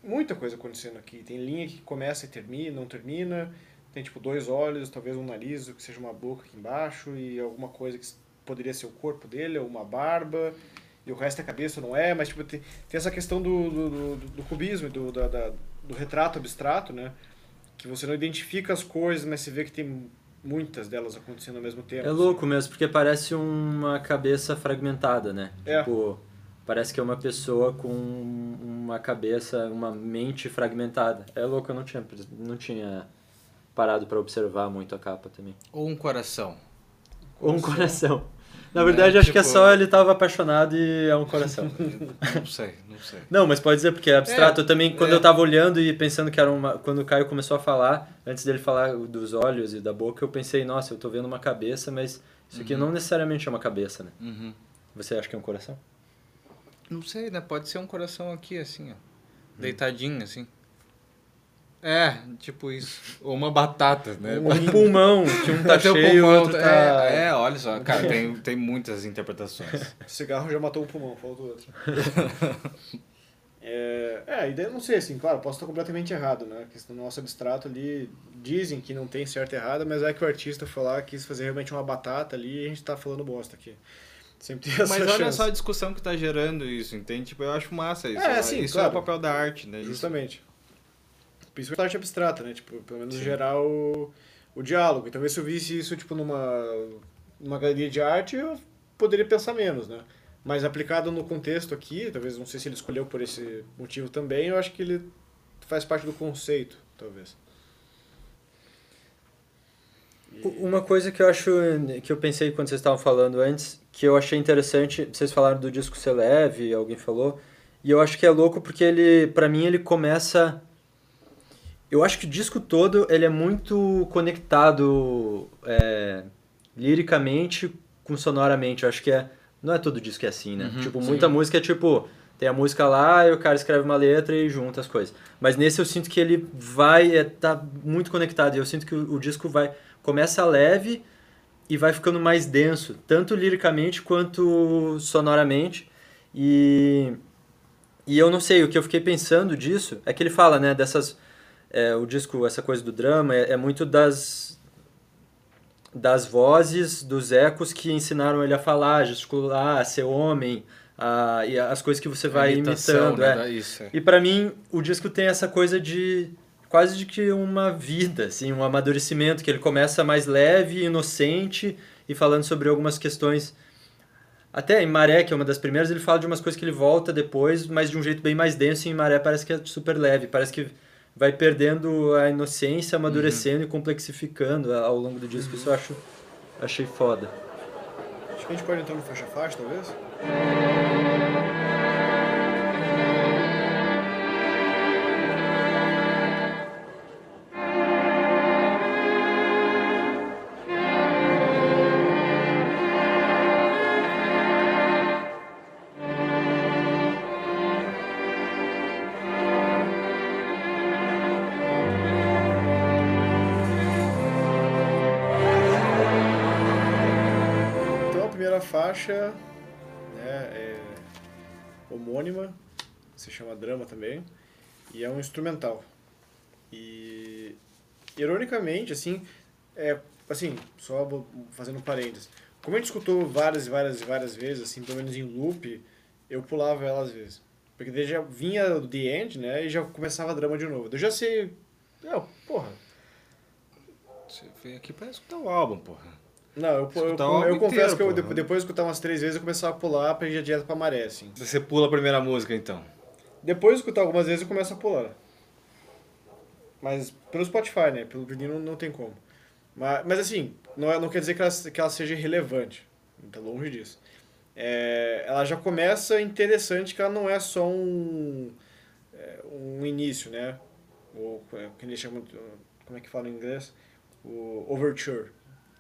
muita coisa acontecendo aqui. Tem linha que começa e termina, não termina. Tem tipo dois olhos, talvez um nariz, ou que seja uma boca aqui embaixo e alguma coisa que poderia ser o corpo dele, ou uma barba. E o resto é cabeça, não é? Mas tipo, tem, tem essa questão do, do, do, do cubismo, do, da, da- do retrato abstrato, né? Que você não identifica as coisas, mas você vê que tem muitas delas acontecendo ao mesmo tempo. É louco mesmo, porque parece uma cabeça fragmentada, né? É. Tipo, parece que é uma pessoa com uma cabeça, uma mente fragmentada. É louco, eu não tinha, não tinha parado pra observar muito a capa também. Ou um coração. Ou um coração. Na verdade, acho que é tipo- só ele tava apaixonado e é um coração. Não sei, não sei. Não, mas pode dizer, porque é abstrato. É, eu também, quando é. eu tava olhando e pensando que era uma. Quando o Caio começou a falar, antes dele falar dos olhos e da boca, eu pensei, nossa, eu tô vendo uma cabeça, mas isso aqui não necessariamente é uma cabeça, né? Uhum. Você acha que é um coração? Não sei, né? Pode ser um coração aqui, assim, ó. Deitadinho, assim. É, tipo isso. Ou uma batata, né? Um pulmão, que um tá cheio, o pulmão outro tá-. É, é, olha só, cara, tem, tem muitas interpretações. O cigarro já matou o pulmão, falta o outro. é, é, e daí eu não sei, assim, claro, posso estar completamente errado, né? Questão do nosso abstrato ali, dizem que não tem certo e errado, mas é que o artista foi lá, quis fazer realmente uma batata ali e a gente tá falando bosta aqui. Sempre tem essa Mas olha chance. só a discussão que tá gerando isso, entende? Tipo, eu acho massa isso. É, ó. sim, isso claro. é o papel da arte, né? Isso- Justamente. Principalmente arte abstrata, né? Tipo, pelo menos gerar o, o diálogo. E talvez se eu visse isso, tipo, numa, numa galeria de arte, eu poderia pensar menos, né? Mas aplicado no contexto aqui, talvez, não sei se ele escolheu por esse motivo também, eu acho que ele faz parte do conceito, talvez. Uma coisa que eu acho que eu pensei quando vocês estavam falando antes, que eu achei interessante, vocês falaram do disco ser leve, alguém falou, e eu acho que é louco porque ele, para mim, ele começa eu acho que o disco todo ele é muito conectado é, liricamente com sonoramente. Eu acho que é não é todo disco que é assim, né? Uhum, tipo, sim. muita música é tipo tem a música lá e o cara escreve uma letra e junta as coisas. Mas nesse eu sinto que ele vai é, tá muito conectado. E eu sinto que o, o disco vai começa leve e vai ficando mais denso, tanto liricamente quanto sonoramente. E e eu não sei, o que eu fiquei pensando disso é que ele fala, né, dessas é, o disco, essa coisa do drama, é, é muito das das vozes, dos ecos que ensinaram ele a falar, a gesticular, a ser homem, a, e as coisas que você vai Imitação, imitando. né? é. é. E pra mim, o disco tem essa coisa de quase de que uma vida, assim, um amadurecimento, que ele começa mais leve, inocente e falando sobre algumas questões. Até em Maré, que é uma das primeiras, ele fala de umas coisas que ele volta depois, mas de um jeito bem mais denso, e em Maré parece que é super leve, parece que vai perdendo a inocência, amadurecendo e complexificando ao longo do disco. Isso eu acho achei foda. Acho que a gente pode entrar no faixa-faixa, talvez? Homônima, se chama drama também, e é um instrumental. E ironicamente, assim, é assim, só fazendo parênteses. Como a gente escutou várias e várias e várias vezes, assim, pelo menos em loop, eu pulava ela às vezes. Porque daí já vinha o The End, né, e já começava drama de novo. Eu já sei, é, porra, Você veio aqui pra escutar o álbum, porra. Não, eu, eu, Escutar eu, álbum confesso inteiro, que eu, pô. depois depois de escutar umas três vezes, eu começava a pular pra ir direto pra maré, assim. Você pula a primeira música, então. Depois de escutar algumas vezes, eu começo a pular. Mas pelo Spotify, né? Pelo vinil não, não tem como. Mas, mas assim, não, é- não quer dizer que ela, que ela seja irrelevante. Tá longe disso. É, ela já começa interessante que ela não é só um, é, um início, né? Ou é, como é que fala em inglês? O overture.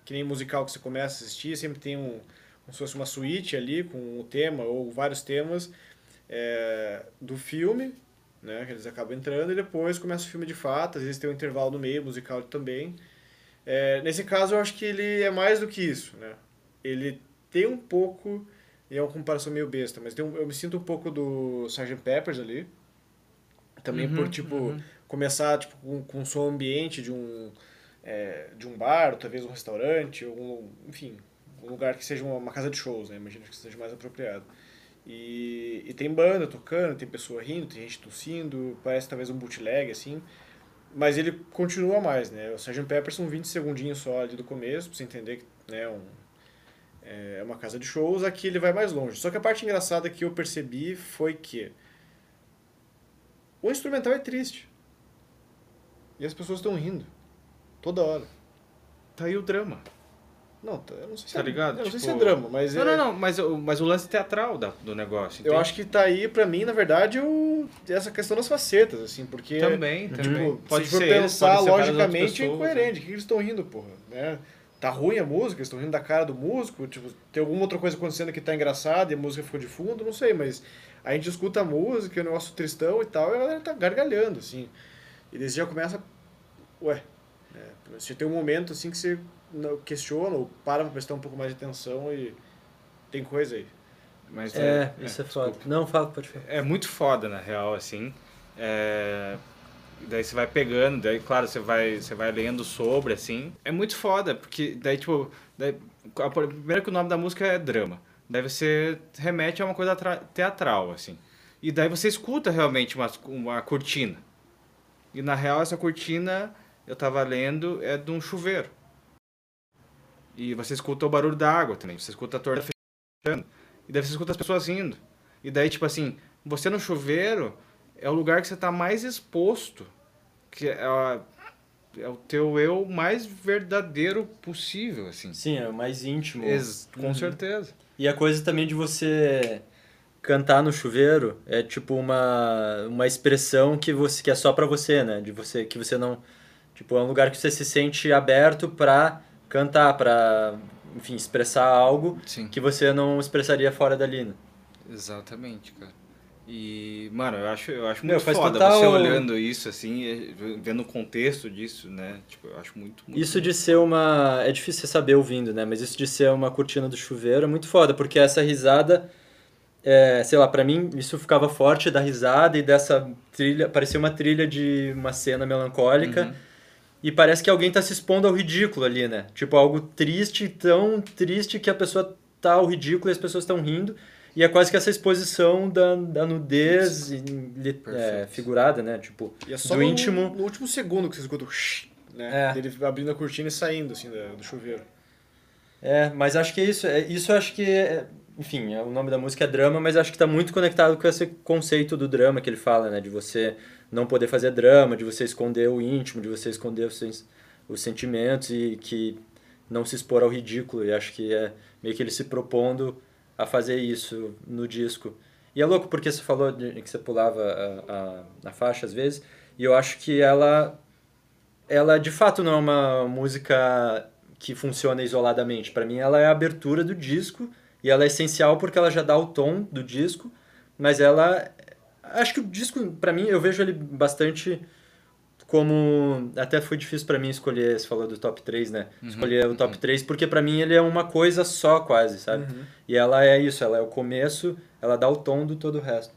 Que nem musical que você começa a assistir, sempre tem um, como se fosse uma suíte ali com o tema ou vários temas é, do filme, né? Que eles acabam entrando e depois começa o filme de fato, às vezes tem um intervalo no meio, musical também. É, nesse caso eu acho que ele é mais do que isso, né? Ele tem um pouco, e é uma comparação meio besta, mas um- eu me sinto um pouco do Sgt. Peppers ali. Também por, tipo, começar tipo, com, com um som ambiente de um, é, de um bar, talvez um restaurante, ou um, enfim, um lugar que seja uma, uma casa de shows, né? Imagino que seja mais apropriado. E, e tem banda tocando, tem pessoa rindo, tem gente tossindo, parece talvez um bootleg, assim. Mas ele continua mais, né? O Sgt. Pepper são 20 segundinhos só ali do começo, pra você entender que né, um, é uma casa de shows. Aqui ele vai mais longe. Só que a parte engraçada que eu percebi foi que o instrumental é triste. E as pessoas estão rindo. Toda hora. Tá aí o drama. Não, tá- eu não sei se Tá é, ligado? Eu não sei se Tipo- é drama, mas Não, é- não, não, mas, o- mas o lance teatral da, do negócio. Eu entende? acho que tá aí, pra mim, na verdade, o, essa questão das facetas, assim, porque... Também, Tipo, também. Pode se for eles, pensar outras logicamente, é incoerente. O que eles estão rindo, porra? Né? Tá ruim a música, eles estão rindo da cara do músico, tipo, tem alguma outra coisa acontecendo que tá engraçada e a música ficou de fundo, não sei, mas a gente escuta a música, é um negócio tristão e tal, e a galera tá gargalhando, assim. E eles já começa, ué, você tem um momento, assim, que você questiona ou para pra prestar um pouco mais de atenção e tem coisa aí. Mas É, isso é, foda. Não, fala, pode falar. é muito foda, na real, assim. É, Daí você vai pegando, daí, claro, você vai, você vai lendo sobre, assim. É muito foda, porque daí, tipo, daí, a- primeiro que o nome da música é drama. Daí você remete a uma coisa tra- teatral, assim. E daí você escuta realmente uma, uma cortina. E na real, essa cortina, eu tava lendo, é de um chuveiro. E você escuta o barulho da água também. Você escuta a torneira fechando. E daí você escuta as pessoas rindo. E daí, tipo assim, você no chuveiro é o lugar que você tá mais exposto. Que é, a- é o teu eu mais verdadeiro possível, assim. Sim, é o mais íntimo. Ex- com certeza. E a coisa também de você cantar no chuveiro é tipo uma, uma expressão que você que é só pra você, né? De você que você não tipo é um lugar que você se sente aberto pra cantar, pra enfim, expressar algo Sim. que você não expressaria fora dali, né? Exatamente, cara. E, mano, eu acho, eu acho Meu, muito faz foda total- você olhando isso, assim, vendo o contexto disso, né? Tipo, eu acho muito, muito Isso de ser uma. É difícil você saber ouvindo, né? Mas isso de ser uma cortina do chuveiro é muito foda, porque essa risada. É, sei lá, pra mim isso ficava forte da risada e dessa trilha. Parecia uma trilha de uma cena melancólica. Uhum. E parece que alguém tá se expondo ao ridículo ali, né? Tipo, algo triste, tão triste que a pessoa tá ao ridículo e as pessoas estão rindo. E é quase que essa exposição da, da nudez li- é, figurada, né? Tipo, E é só do no, íntimo. no último segundo que você escuta o shh, né? É. Dele abrindo a cortina e saindo, assim, do chuveiro. É, mas acho que é isso. É, isso acho que, é- enfim, é- o nome da música é drama, mas acho que está muito conectado com esse conceito do drama que ele fala, né? De você não poder fazer drama, de você esconder o íntimo, de você esconder os, os sentimentos e que não se expor ao ridículo. E acho que é meio que ele se propondo a fazer isso no disco. E é louco porque você falou de, que você pulava a, a, a faixa às vezes, e eu acho que ela ela de fato não é uma música que funciona isoladamente. Para mim, ela é a abertura do disco e ela é essencial porque ela já dá o tom do disco, mas ela acho que o disco para mim eu vejo ele bastante como até foi difícil para mim escolher, você falou do top 3, né? Escolher o top 3 porque para mim ele é uma coisa só quase, sabe? E ela é isso, ela é o começo, ela dá o tom do todo o resto.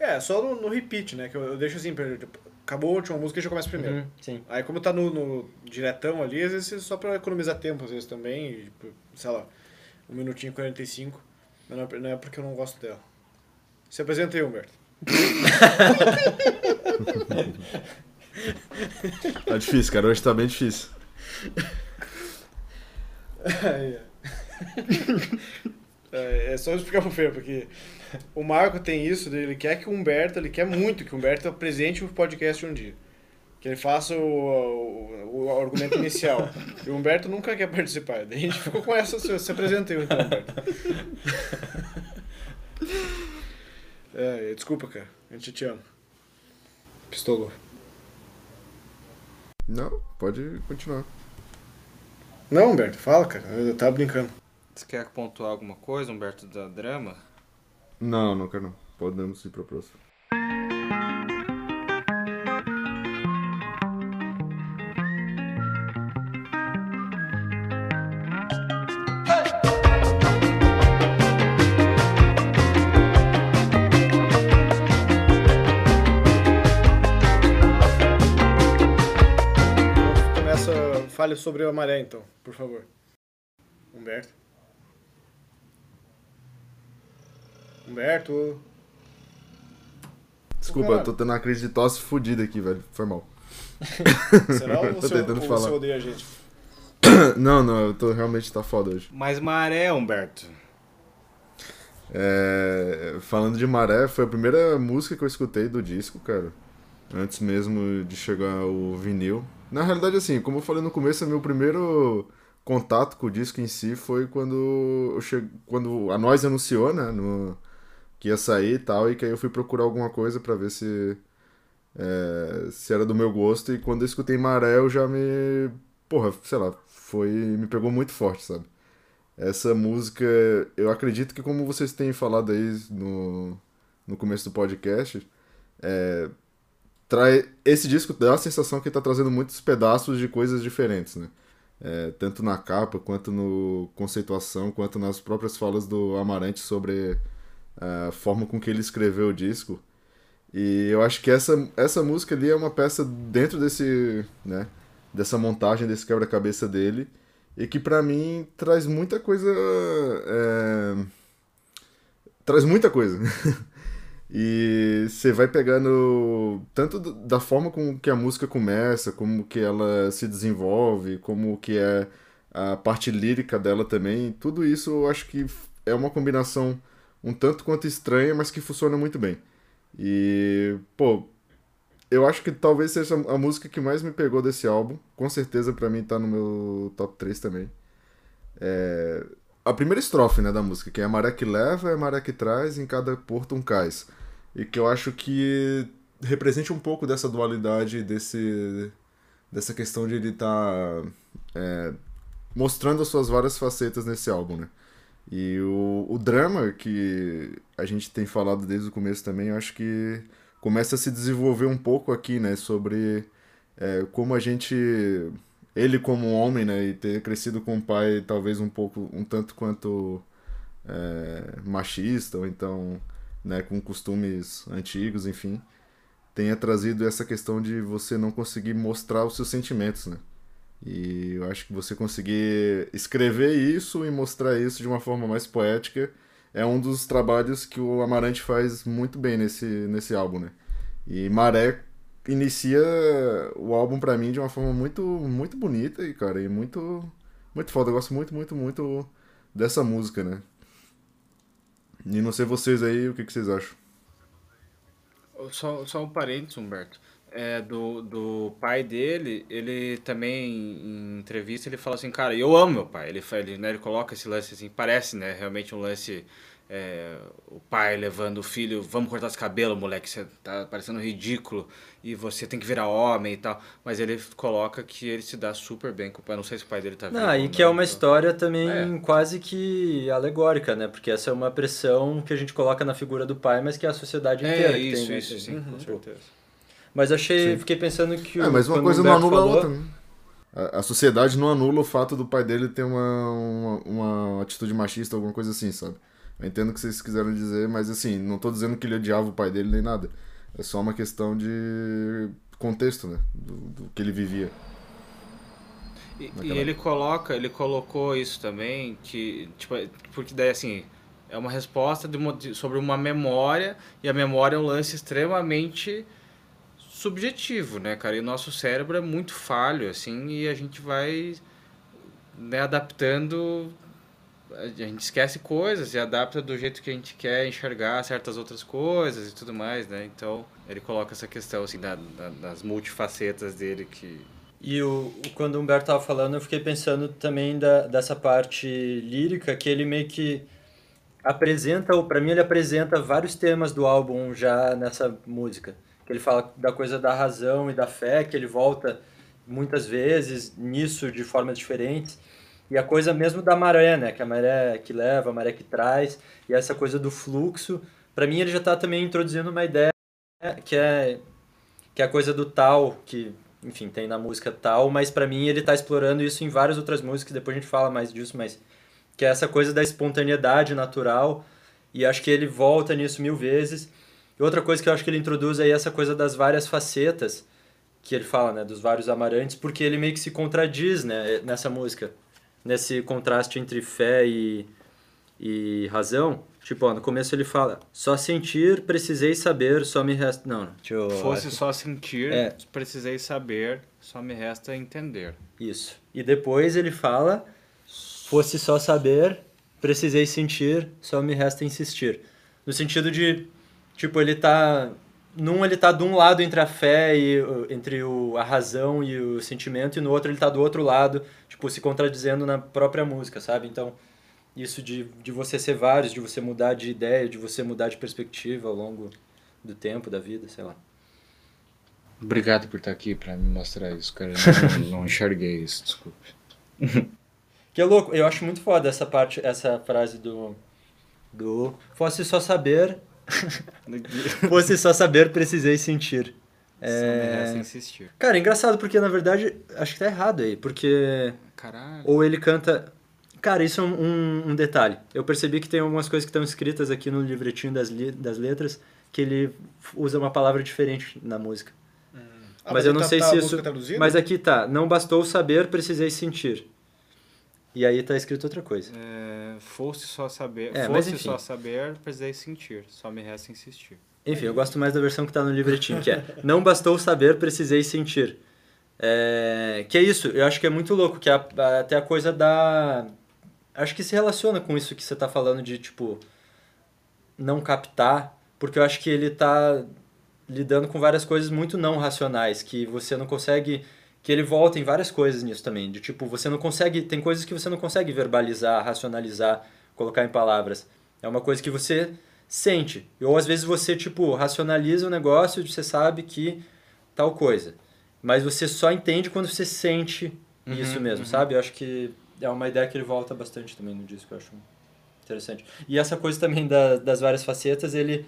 É, só no, no repeat, né? Que eu, eu deixo assim, pra- tipo, acabou a última música e já começa primeiro. Uhum, sim. Aí como tá no, no diretão ali, às vezes é só pra economizar tempo, às vezes também, e, tipo, sei lá, um minutinho e 45, mas é, não é porque eu não gosto dela. Se apresenta aí, Humberto. Tá difícil, cara. Hoje tá bem difícil. É. É, só explicar pro Fer, porque o Marco tem isso, ele quer que o Humberto, ele quer muito que o Humberto apresente o podcast um dia. Que ele faça o, o, o argumento inicial. E o Humberto nunca quer participar. Daí a gente ficou com essa, se, se apresentei então, Humberto. É, desculpa, cara. A gente te ama. Pistolou. Não, pode continuar. Não, Humberto, fala, cara. Eu tava brincando. Você quer pontuar alguma coisa, Humberto, da drama? Não, não quero não. Podemos ir pra próxima. Fale sobre a maré, então, por favor. Humberto. Humberto. Desculpa, eu tô tendo uma crise de tosse fodida aqui, velho. Foi mal. Será ou você, ou você odeia a gente? Não, não, eu tô realmente tá foda hoje. Mas maré, Humberto. É, falando de Maré, foi a primeira música que eu escutei do disco, cara. Antes mesmo de chegar o vinil. Na realidade, assim, como eu falei no começo, meu primeiro contato com o disco em si foi quando eu che... quando a Noise anunciou, né, no... que ia sair e tal, e que aí eu fui procurar alguma coisa pra ver se é, se era do meu gosto, e quando eu escutei Maré, eu já me, porra, sei lá, foi, me pegou muito forte, sabe? Essa música, eu acredito que como vocês têm falado aí no, no começo do podcast, é, trai, esse disco dá a sensação que tá trazendo muitos pedaços de coisas diferentes, né? É, tanto na capa, quanto no conceituação, quanto nas próprias falas do Amarante sobre a forma com que ele escreveu o disco. E eu acho que essa, essa música ali é uma peça dentro desse, né, dessa montagem, desse quebra-cabeça dele, e que pra mim traz muita coisa. é, traz muita coisa. e você vai pegando tanto da forma com que a música começa, como que ela se desenvolve, como que é a parte lírica dela também. Tudo isso eu acho que é uma combinação um tanto quanto estranha, mas que funciona muito bem. E, pô, eu acho que talvez seja a música que mais me pegou desse álbum. Com certeza pra mim tá no meu top 3 também. É, A primeira estrofe, né, da música, que é maré que leva, é maré que traz, em cada porto um cais. E que eu acho que representa um pouco dessa dualidade, desse, dessa questão de ele estar mostrando as suas várias facetas nesse álbum, né? E o, o drama que a gente tem falado desde o começo também, eu acho que começa a se desenvolver um pouco aqui, né? Sobre é, como a gente, ele como homem, né? E ter crescido com um pai talvez um pouco, um tanto quanto é, machista, ou então, né? Com costumes antigos, enfim. Tenha trazido essa questão de você não conseguir mostrar os seus sentimentos, né? E eu acho que você conseguir escrever isso e mostrar isso de uma forma mais poética é um dos trabalhos que o Amarante faz muito bem nesse, nesse álbum, né? E Maré inicia o álbum pra mim de uma forma muito muito bonita e cara, e muito muito foda. Eu gosto muito, muito, muito dessa música, né? E não sei vocês aí, o que, que vocês acham? Só, só um parênteses, Humberto. É, do, do pai dele, ele também, em entrevista, ele fala assim, cara, eu amo meu pai. Ele, ele, né, ele coloca esse lance assim, parece, né, realmente um lance, é, o pai levando o filho, vamos cortar os cabelos, moleque, você tá parecendo ridículo, e você tem que virar homem e tal. Mas ele coloca que ele se dá super bem com o pai. Não sei se o pai dele tá. Não, ou e que é uma então. história também É. quase que alegórica, né? Porque essa é uma pressão que a gente coloca na figura do pai, mas que é a sociedade inteira É, que isso, tem, né? isso, sim, Uhum. com certeza. Mas achei, Sim. fiquei pensando que o É, mas uma coisa não anula a falou- outra, né? A, a sociedade não anula o fato do pai dele ter uma, uma, uma atitude machista, alguma coisa assim, sabe? Eu entendo o que vocês quiseram dizer, mas assim, não tô dizendo que ele odiava o pai dele nem nada. É só uma questão de contexto, né? Do, do que ele vivia. E, e ele coloca, ele colocou isso também, que, tipo, porque daí assim, é uma resposta de uma- de- sobre uma memória, e a memória é um lance extremamente subjetivo, né, cara? E o nosso cérebro é muito falho, assim, e a gente vai né, adaptando a gente esquece coisas e adapta do jeito que a gente quer enxergar certas outras coisas e tudo mais, né? Então, ele coloca essa questão, assim, da, da- das multifacetas dele que... E o, quando o Humberto tava falando, eu fiquei pensando também da, dessa parte lírica, que ele meio que apresenta, ou para mim ele apresenta vários temas do álbum já nessa música. Que ele fala da coisa da razão e da fé, que ele volta muitas vezes nisso de formas diferentes. E a coisa mesmo da maré, né? Que a maré que leva, a maré que traz, e essa coisa do fluxo. Para mim ele já tá também introduzindo uma ideia que é que é a coisa do tal, que enfim, tem na música tal, mas pra mim ele tá explorando isso em várias outras músicas, depois a gente fala mais disso, mas que é essa coisa da espontaneidade natural, e acho que ele volta nisso mil vezes. E outra coisa que eu acho que ele introduz aí é essa coisa das várias facetas, que ele fala, né, dos vários amarantes, porque ele meio que se contradiz, né, nessa música, nesse contraste entre fé e, e razão. Tipo, ó, no começo ele fala, só sentir, precisei saber, só me resta... Não, não, deixa eu... Fosse só sentir, É. precisei saber, só me resta entender. Isso. E depois ele fala: fosse só saber, precisei sentir, só me resta insistir. No sentido de, tipo, ele tá. Num ele tá de um lado entre a fé e entre o, a razão e o sentimento, e no outro ele tá do outro lado, tipo, se contradizendo na própria música, sabe? Então, isso de, de você ser vários, de você mudar de ideia, de você mudar de perspectiva ao longo do tempo, da vida, sei lá. Obrigado por estar aqui pra me mostrar isso, cara. Eu não, não enxerguei isso, desculpe. Que é louco, eu acho muito foda essa parte, essa frase do. Do. Fosse só saber. Fosse só saber, precisei sentir. Só me resta É... insistir. Cara, é engraçado porque na verdade acho que tá errado aí, porque. Caralho. Ou ele canta. Cara, isso é um, um, detalhe. Eu percebi que tem algumas coisas que estão escritas aqui no livretinho das, li- das letras que ele usa uma palavra diferente na música. Ah, mas eu ele não tá- sei tá se isso. Mas aqui tá, não bastou saber, precisei sentir. E aí tá escrito outra coisa. É, fosse só saber, É, mas fosse enfim. só saber, precisei sentir, só me resta insistir. Enfim, eu gosto mais da versão que tá no livretinho, que é Não bastou saber, precisei sentir. É, que é isso, eu acho que é muito louco, que é a- até a coisa da... Acho que se relaciona com isso que você tá falando de, tipo, não captar, porque eu acho que ele tá lidando com várias coisas muito não racionais, que você não consegue... Que ele volta em várias coisas nisso também, de tipo, você não consegue... Tem coisas que você não consegue verbalizar, racionalizar, colocar em palavras. É uma coisa que você sente. Ou às vezes você, tipo, racionaliza o negócio e você sabe que tal coisa. Mas você só entende quando você sente isso mesmo, sabe? Eu acho que é uma ideia que ele volta bastante também no disco, eu acho interessante. E essa coisa também da, das várias facetas, ele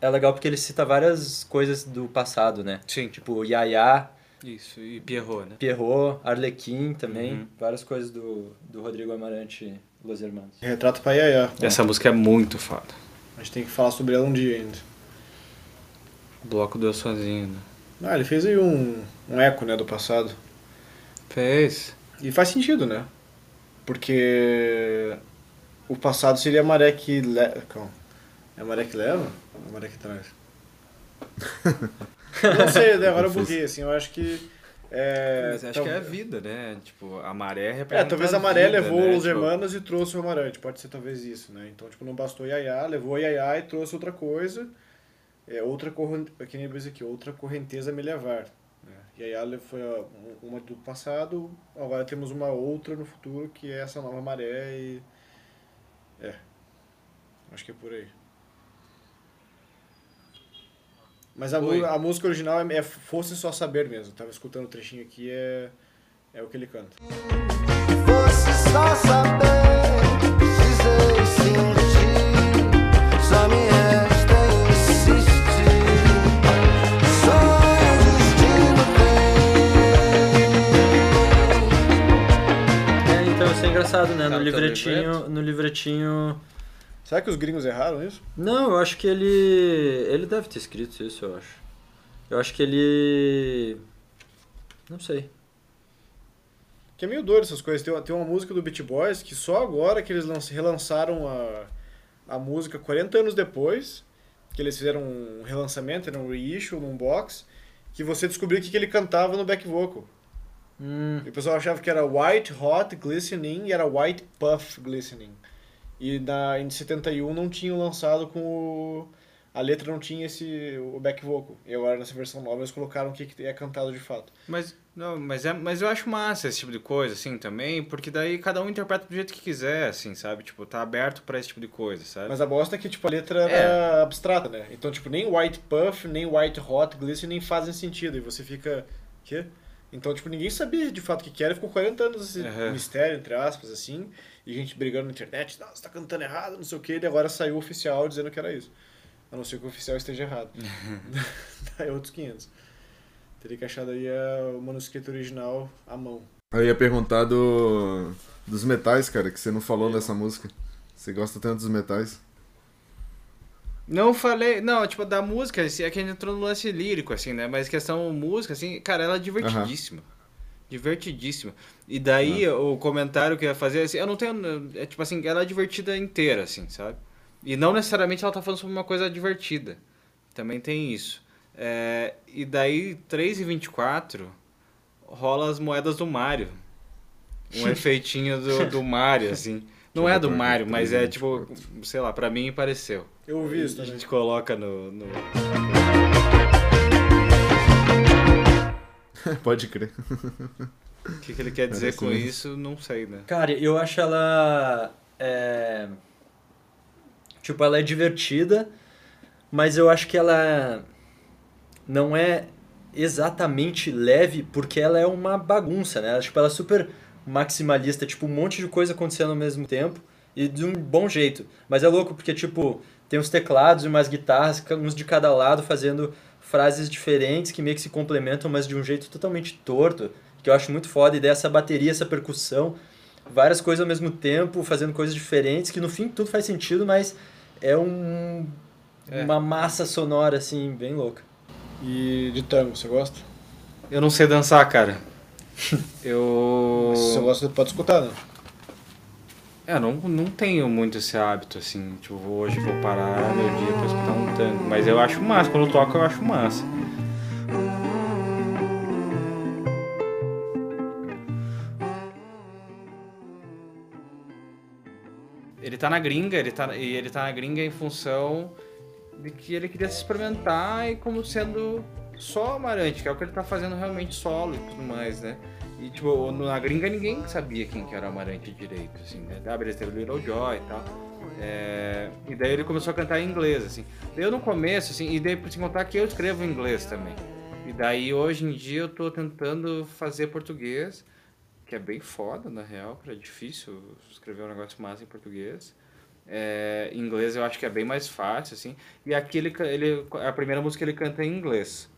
é legal porque ele cita várias coisas do passado, né? Sim. Tipo, Yaya, Isso, e Pierrot, né? Pierrot, Arlequim também, Uhum. várias coisas do, do Rodrigo Amarante Los Hermanos. Retrato pra Yaya. Essa música é muito foda. A gente tem que falar sobre ela um dia ainda. O bloco deu sozinho, né? Ah, ele fez aí um, um eco, né, do passado. Fez. E faz sentido, né? Porque o passado seria a maré que leva. Calma. É a maré que leva? Ou a maré que traz? Não sei, né? agora eu buguei, assim, eu acho que. É, Mas acho tal- que é a vida, né? Tipo, a maré É, representa talvez a maré vida, levou né? os Tipo, hermanos e trouxe o amarante. Pode ser talvez isso, né? Então, tipo, não bastou Yaya, levou Yaya e trouxe outra coisa. É, outra correnteza, que nem eu aqui, outra correnteza me levar. Né? Yaya foi um- uma do passado, agora temos uma outra no futuro, que é essa nova maré e... É, acho que é por aí. Mas a, a música original é, é Fosse Só Saber mesmo. Tava escutando o trechinho aqui, é, é o que ele canta. Fosse só saber, precisei sentir, só me resta insistir. Sonho, destino tem. É, então isso é engraçado, né? Tá No teu livretinho, no livretinho Será que os gringos erraram isso? Não, eu acho que ele. Ele deve ter escrito isso, eu acho. Eu acho que ele. Não sei. Que é meio doido essas coisas. Tem uma, tem uma música do Beach Boys que só agora que eles lanç- relançaram a, a música 40 anos depois, que eles fizeram um relançamento, era um reissue num box, que você descobriu o que, que ele cantava no back vocal. Hum, E o pessoal achava que era White Hot Glistening e era White Puff Glistening. E na, em 71 não tinham lançado com o... A letra não tinha esse o back vocal. E agora nessa versão nova eles colocaram o que, que é cantado de fato. Mas, não, mas, é, mas eu acho massa esse tipo de coisa, assim, também, porque daí cada um interpreta do jeito que quiser, assim, sabe? Tipo, tá aberto pra esse tipo de coisa, sabe? Mas a bosta é que tipo, a letra era abstrata, né? Então, tipo, nem White Puff, nem White Hot Glistening fazem sentido. E você fica. Quê? Então, tipo, ninguém sabia de fato o que que era. Ficou 40 anos esse Aham. mistério, entre aspas, assim. E gente brigando na internet. Não, você tá cantando errado, não sei o quê. E agora saiu o oficial dizendo que era isso. A não ser que o oficial esteja errado. Daí outros 500. Teria que achar daí a- o manuscrito original à mão. Eu ia perguntar do, dos metais, cara, que você não falou nessa música. Você gosta tanto dos metais? Não falei, não, tipo, da música, assim, é que a gente entrou no lance lírico, assim, né? Mas questão música, assim, cara, ela é divertidíssima. Divertidíssima. E daí o comentário que eu ia fazer, assim, eu não tenho. É tipo assim, ela é divertida inteira, assim, sabe? E não necessariamente ela tá falando sobre uma coisa divertida. Também tem isso. É, e daí, 3 e 24 rola as moedas do Mario. Um efeitinho do, do Mario, assim. Não é do Mario, mas é tipo, sei lá, pra mim pareceu. Eu ouvi isso A gente coloca no. no... Pode crer. O que, que ele quer dizer Parece com mesmo. isso, não sei, né? Cara, eu acho ela. É... Tipo, ela é divertida, mas eu acho que ela não é exatamente leve, porque ela é uma bagunça, né? Ela, tipo, ela é super maximalista, tipo, um monte de coisa acontecendo ao mesmo tempo e de um bom jeito. Mas é louco porque, tipo, tem uns teclados e umas guitarras, uns de cada lado, fazendo frases diferentes que meio que se complementam, mas de um jeito totalmente torto, que eu acho muito foda. E daí essa bateria, essa percussão, várias coisas ao mesmo tempo, fazendo coisas diferentes, que no fim tudo faz sentido, mas é um É. uma massa sonora, assim, bem louca. E de tango, você gosta? Eu não sei dançar, cara. Eu. Mas se você gosta, pode escutar, né? É, não, não tenho muito esse hábito, assim, tipo, hoje vou parar meu dia pra escutar um tango. Mas eu acho massa, quando eu toco eu acho massa. Ele tá na gringa, ele tá, e ele tá na gringa em função de que ele queria se experimentar e como sendo só Amarante, que é o que ele tá fazendo realmente solo e tudo mais, né? E, tipo, na gringa ninguém sabia quem que era o Amarante direito, assim, né? Ah, beleza, teve o Little Joy e tal. É, E daí ele começou a cantar em inglês, assim. Eu no começo, assim, e daí por se contar que eu escrevo em inglês também. E daí hoje em dia eu tô tentando fazer português, que é bem foda, na real, é difícil escrever um negócio massa em português. É, em inglês eu acho que é bem mais fácil, assim. E aqui ele, ele, a primeira música ele canta em inglês.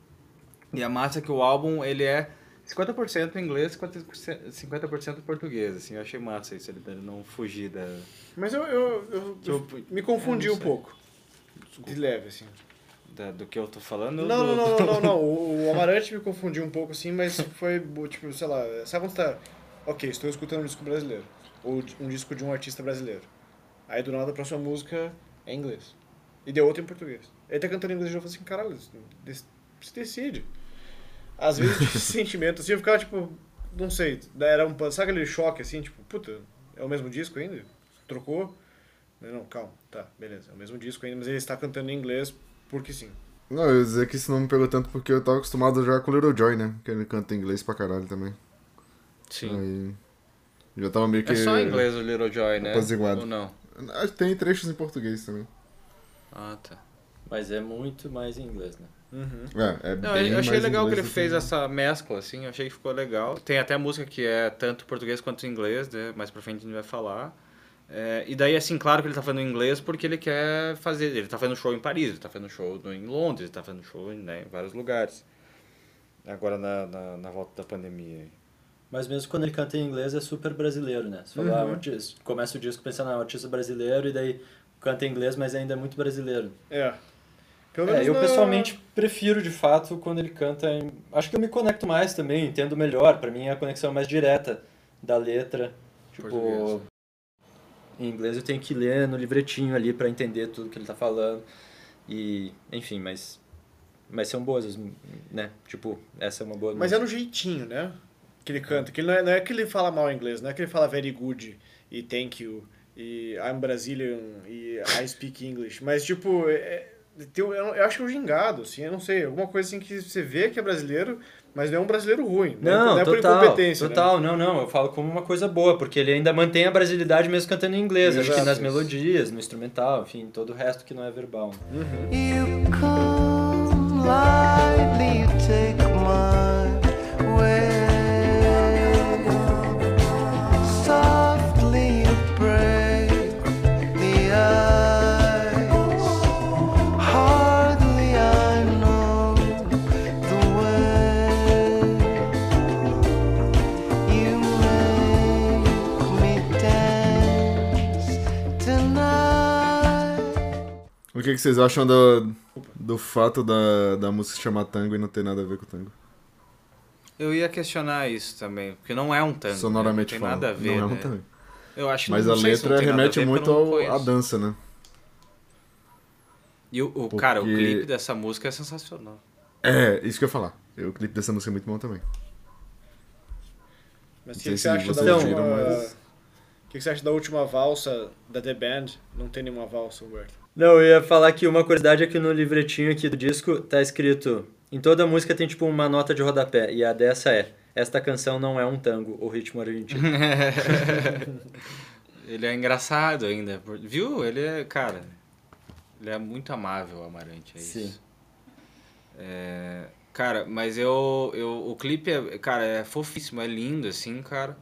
E a massa é que o álbum, ele é 50% em inglês, 50%, 50% português, assim. Eu achei massa isso, ele não fugir da... Mas eu, eu, eu- eu me confundi eu um pouco. De leve, assim. da- do que eu tô falando. Não, do- não, não, não, não, não. O, o Amarante me confundiu um pouco, assim, mas foi, tipo, sei lá, sabe quando tá... Ok, estou escutando um disco brasileiro. Ou um disco de um artista brasileiro. Aí, do nada, a próxima música é em inglês. E deu outra em português. Ele tá cantando em inglês e eu falei assim, caralho, se decide. Às vezes, esse sentimento, assim, eu ficava, tipo, não sei, era um... Sabe aquele choque, assim, tipo, puta, é o mesmo disco ainda? Trocou? Não, calma, tá, beleza, é o mesmo disco ainda, mas ele está cantando em inglês porque sim. Não, eu ia dizer que isso não me pegou tanto porque eu tava acostumado já com o Little Joy, né? Que ele canta em inglês pra caralho também. Sim. Aí. Já tava meio que. É só em inglês o Little Joy, né? Apaziguado. Ou não? Ah, Tem trechos em português também. Ah, tá. Mas é muito mais em inglês, né? Uhum. É, é Não, eu achei legal que ele fez essa mescla, assim, eu achei que ficou legal. Tem até música que é tanto português quanto inglês, né? Mais pra frente a gente vai falar. É, e daí, assim, claro que ele tá fazendo inglês porque ele quer fazer. Ele tá fazendo show em Paris, ele tá fazendo show em Londres, ele tá fazendo show em, né, em vários lugares. Agora na, na, na volta da pandemia. Mas mesmo quando ele canta em inglês é super brasileiro, né? Você fala, ah, um artista- começa o disco pensando, ah, um artista brasileiro, e daí canta em inglês, mas ainda é muito brasileiro. É. Pelo É, eu na- pessoalmente prefiro de fato quando ele canta em... Acho que eu me conecto mais também, entendo melhor. Pra mim é a conexão mais direta da letra. Tipo, Português. em inglês eu tenho que ler no livretinho ali pra entender tudo que ele tá falando. E, enfim, mas mas são boas, as- né? Tipo, essa é uma boa Mas é música. no jeitinho, né? que ele canta. Que ele não, é, não é que ele fala mal inglês, não é que ele fala very good e thank you e I'm Brazilian e I speak English. Mas, tipo, é- é- tem, eu, eu acho que é um gingado, assim, eu não sei. Alguma coisa assim que você vê que é brasileiro, mas não é um brasileiro ruim. Não, não é por total, incompetência. né? total, não, não, eu falo como uma coisa boa, porque ele ainda mantém a brasilidade mesmo cantando em inglês, acho que Exato, nas isso. melodias, no instrumental, enfim, todo o resto que não é verbal. né? You come lightly, you take my que, que vocês acham do, do fato da, da música se chamar tango e não ter nada a ver com tango? Eu ia questionar isso também, porque não é um tango. Sonoramente né? Não tem falando. nada a ver, não é um né? tango. Eu acho Mas não a letra a remete ver, muito porque à dança, né? E o, o- cara, o Porque- clipe dessa música é sensacional. É, isso que eu ia falar. O clipe dessa música é muito bom também. Mas o que, que você acha da vocês última... mas- O que, que você acha da última valsa da The Band? Não tem nenhuma valsa, Humberto. Não, eu ia falar que uma curiosidade é que no livretinho aqui do disco tá escrito, em toda música tem tipo uma nota de rodapé, e a dessa é, esta canção não é um tango, o ritmo argentino. Ele é engraçado ainda, viu? Ele é, cara, ele é muito amável, Amarante, é Sim. isso. É, cara, mas eu, eu, o clipe, é, cara, é fofíssimo, é lindo, assim, cara.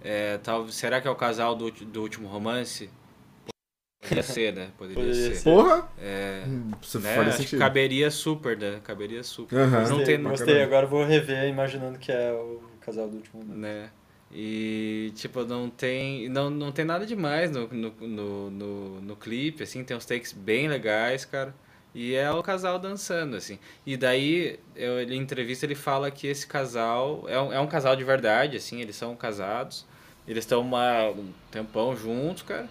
É, tal, será que é o casal do, do último romance? Poderia ser, né? Poderia, Poderia ser. ser. Porra! É, Você né? Acho que sentido. caberia super, né? Caberia super. Aham. Mas não Gostei, tem, não, gostei, agora eu vou rever imaginando que é o casal do último momento. né? E, tipo, não tem, não, não tem nada demais no, no, no, no, no clipe, assim, tem uns takes bem legais, cara. E é o casal dançando, assim. E daí, eu, ele, em entrevista, ele fala que esse casal é um, é um casal de verdade, assim, eles são casados. Eles estão uma- um tempão juntos, cara.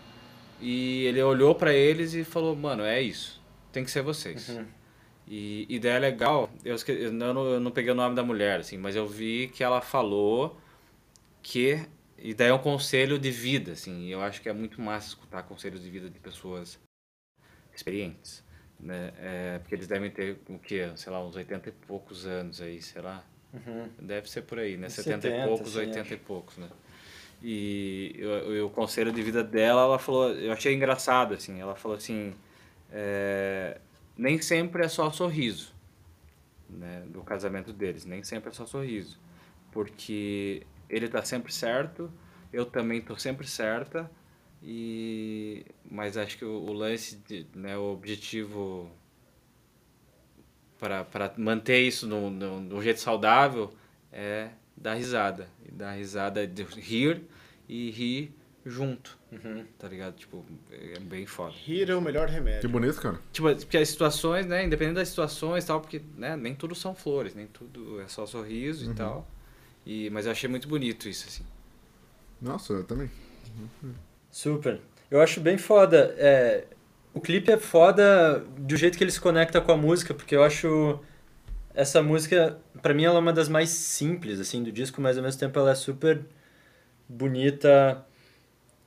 E ele olhou pra eles e falou, mano, é isso. Tem que ser vocês. Uhum. E, daí é legal, eu, esque- eu não, eu não peguei o nome da mulher, assim, mas eu vi que ela falou que. E daí é um conselho de vida, assim, eu acho que é muito massa escutar conselhos de vida de pessoas experientes, né? É, porque eles devem ter, o quê? Sei lá, uns 80 e poucos anos aí, sei lá. Uhum. Deve ser por aí, né? Uns 70, e 70, poucos, assim, 80 acho. e poucos, né? E eu- eu- o conselho de vida dela, ela falou, eu achei engraçado, assim, ela falou assim, é, nem sempre é só sorriso, né, do casamento deles, nem sempre é só sorriso, porque ele tá sempre certo, eu também tô sempre certa, e mas acho que o, o lance, de, né, o objetivo para manter isso no, no, no jeito saudável é dar risada. E dar risada de rir e rir junto, Uhum. tá ligado? Tipo, é bem foda. Rir é o melhor Que remédio. bonito, cara. Tipo, porque as situações, né, independente das situações e tal, porque, né, nem tudo são flores, nem tudo é só sorriso e tal. E, mas eu achei muito bonito isso, assim. Nossa, eu também. Super. Eu acho bem foda. É, o clipe é foda do jeito que ele se conecta com a música, porque eu acho essa música, pra mim, ela é uma das mais simples assim do disco, mas ao mesmo tempo ela é super bonita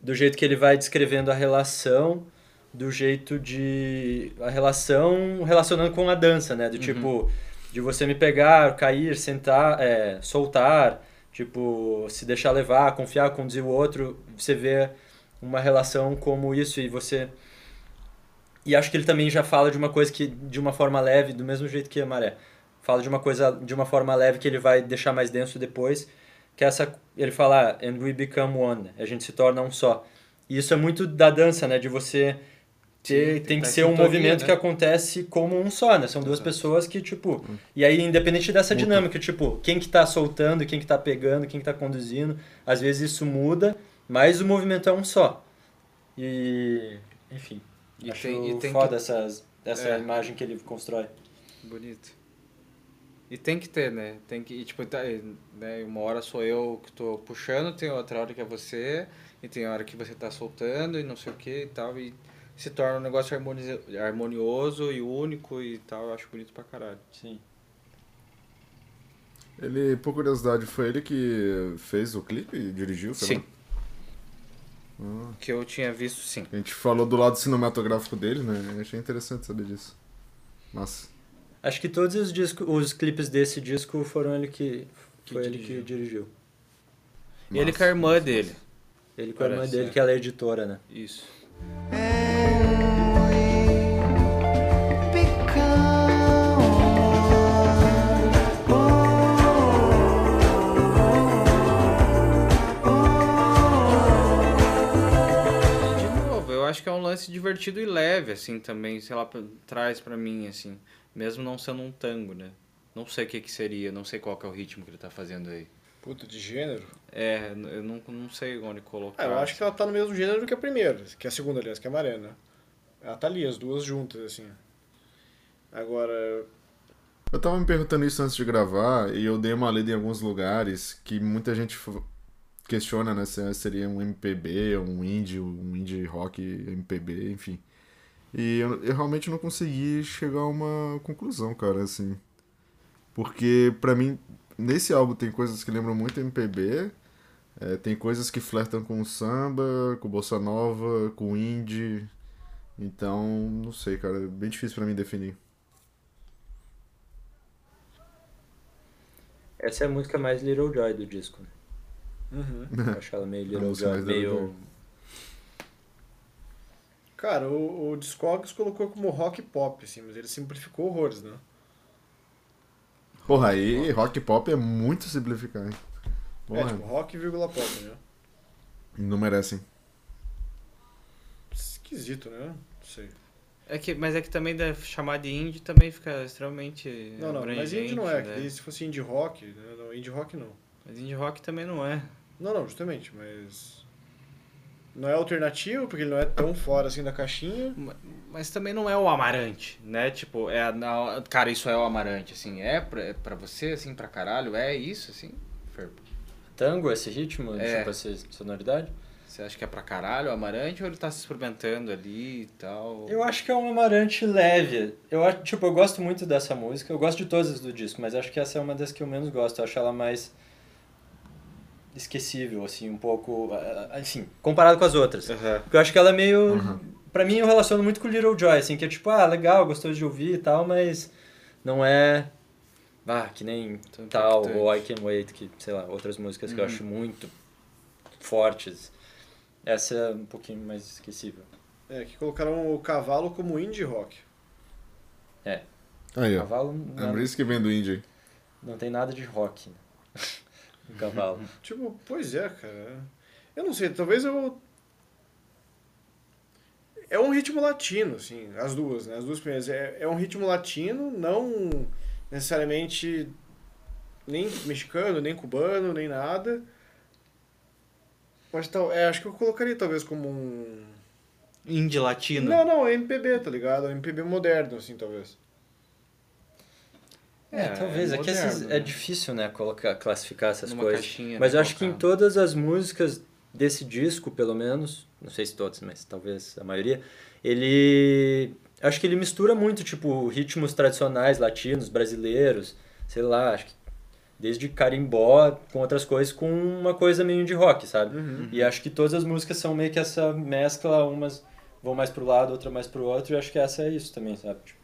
do jeito que ele vai descrevendo a relação, do jeito de a relação relacionando com a dança, né? Do tipo de você me pegar, cair, sentar, é, soltar, tipo se deixar levar, confiar, conduzir o outro, você vê uma relação como isso e você e acho que ele também já fala de uma coisa que de uma forma leve, do mesmo jeito que a maré. Fala de uma coisa de uma forma leve que ele vai deixar mais denso depois, que é essa ele fala and we become one, a gente se torna um só. E isso é muito da dança, né, de você ter, Sim, tem que ser um sintonia, movimento né? que acontece como um só, né? São duas Exato. pessoas que, tipo... E aí, independente dessa dinâmica, tipo, quem que tá soltando, quem que tá pegando, quem que tá conduzindo, às vezes isso muda, mas o movimento é um só. E... Enfim. E acho tem- e tem foda que- essas, essa É. imagem que ele constrói. Bonito. E tem que ter, né? Tem que, e, tipo, tá, né? uma hora sou eu que tô puxando, tem outra hora que é você, e tem hora que você tá soltando e não sei o que e tal, e se torna um negócio harmonioso, harmonioso e único e tal, eu acho bonito pra caralho. Sim. Ele, por curiosidade, foi ele que fez o clipe e dirigiu? sei Sim. lá? Ah, Que eu tinha visto, sim. a gente falou do lado cinematográfico dele, né? Eu achei interessante saber disso. Massa. Acho que todos os, discos, os clipes desse disco foram ele que. Que Foi ele dirigiu. que dirigiu. E ele com a irmã dele. Ele com a irmã dele, é. que ela é editora, né? Isso. De novo, eu acho que é um lance divertido e leve, assim, também, sei lá, traz pra mim, assim. Mesmo não sendo um tango, né? Não sei o que que seria, não sei qual que é o ritmo que ele tá fazendo aí. Puta, de gênero. É, eu não, não sei onde colocar. Ah, eu acho que ela tá no mesmo gênero que a primeira, que a segunda, aliás, que é a Marena. Ela tá ali, as duas juntas, assim. Agora, Eu tava me perguntando isso antes de gravar e eu dei uma lida em alguns lugares que muita gente questiona, né, se seria um MPB, um indie, um indie rock MPB, enfim. E eu, eu realmente não consegui chegar a uma conclusão, cara, assim. Porque pra mim, nesse álbum tem coisas que lembram muito MPB, é, tem coisas que flertam com o samba, com bossa nova, com indie. Então, não sei, cara, é bem difícil pra mim definir. Essa é a música mais Little Joy do disco. né? uhum. Eu acho ela meio Little Joy, meio. Cara, o, o Discogs colocou como rock pop, assim, mas ele simplificou horrores, né? Porra, aí rock pop é muito simplificar, hein? É, Porra, tipo, rock, vírgula pop, né? não merecem. Esquisito, né? Não sei. É que, mas é que também da- chamar de indie também fica extremamente Não, não, mas indie não é. né? se fosse indie rock, né? não, indie rock não. Mas indie rock também não é. Não, não, justamente, mas... Não é alternativo, porque ele não é tão fora assim da caixinha. Ma- Mas também não é o Amarante, né? Tipo, é a- na- cara, isso é o Amarante, assim, é pra, é pra você, assim, pra caralho, é isso, assim, Ferpo? Tango, esse ritmo, É. tipo, essa sonoridade? Você acha que é pra caralho o Amarante ou ele tá se experimentando ali e tal? Eu acho que é um amarante leve. Eu acho, tipo, eu gosto muito dessa música. Eu gosto de todas as do disco, mas acho que essa é uma das que eu menos gosto. Eu acho ela mais esquecível, assim, um pouco, enfim, comparado com as outras. Aham. Porque eu acho que ela é meio, Pra mim eu relaciono muito com Little Joy, assim, que é tipo, ah, legal, gostoso de ouvir e tal, mas não é ah, que nem Tão tal ou I Can Wait, que, sei lá, outras músicas que eu Uhum. acho muito fortes. Essa é um pouquinho mais esquecível. É, que colocaram o cavalo como indie rock. Aí, ó. Cavalo É não, por isso que vem do indie. não tem nada de rock né? cavalo. Tipo, pois é, cara. Eu não sei, talvez eu. É um ritmo latino, assim, as duas, né? As duas primeiras. É, é um ritmo latino, não necessariamente nem mexicano, nem cubano, nem nada. Mas tal, é, acho que eu colocaria talvez como um. Indie latino. Não, não, é MPB, tá ligado? É MPB moderno, assim, talvez. É, talvez. É, que moderno, esses, né? é difícil, né, colocar, classificar essas Numa coisas. caixinha, Mas né, eu acho que em todas as músicas desse disco, pelo menos, não sei se todas, mas talvez a maioria, ele. Acho que ele mistura muito, tipo, ritmos tradicionais latinos, brasileiros, sei lá, acho que desde carimbó com outras coisas, com uma coisa meio de rock, sabe? E acho que todas as músicas são meio que essa mescla, umas vão mais pro lado, outra mais pro outro, e acho que essa é isso também, sabe? Tipo,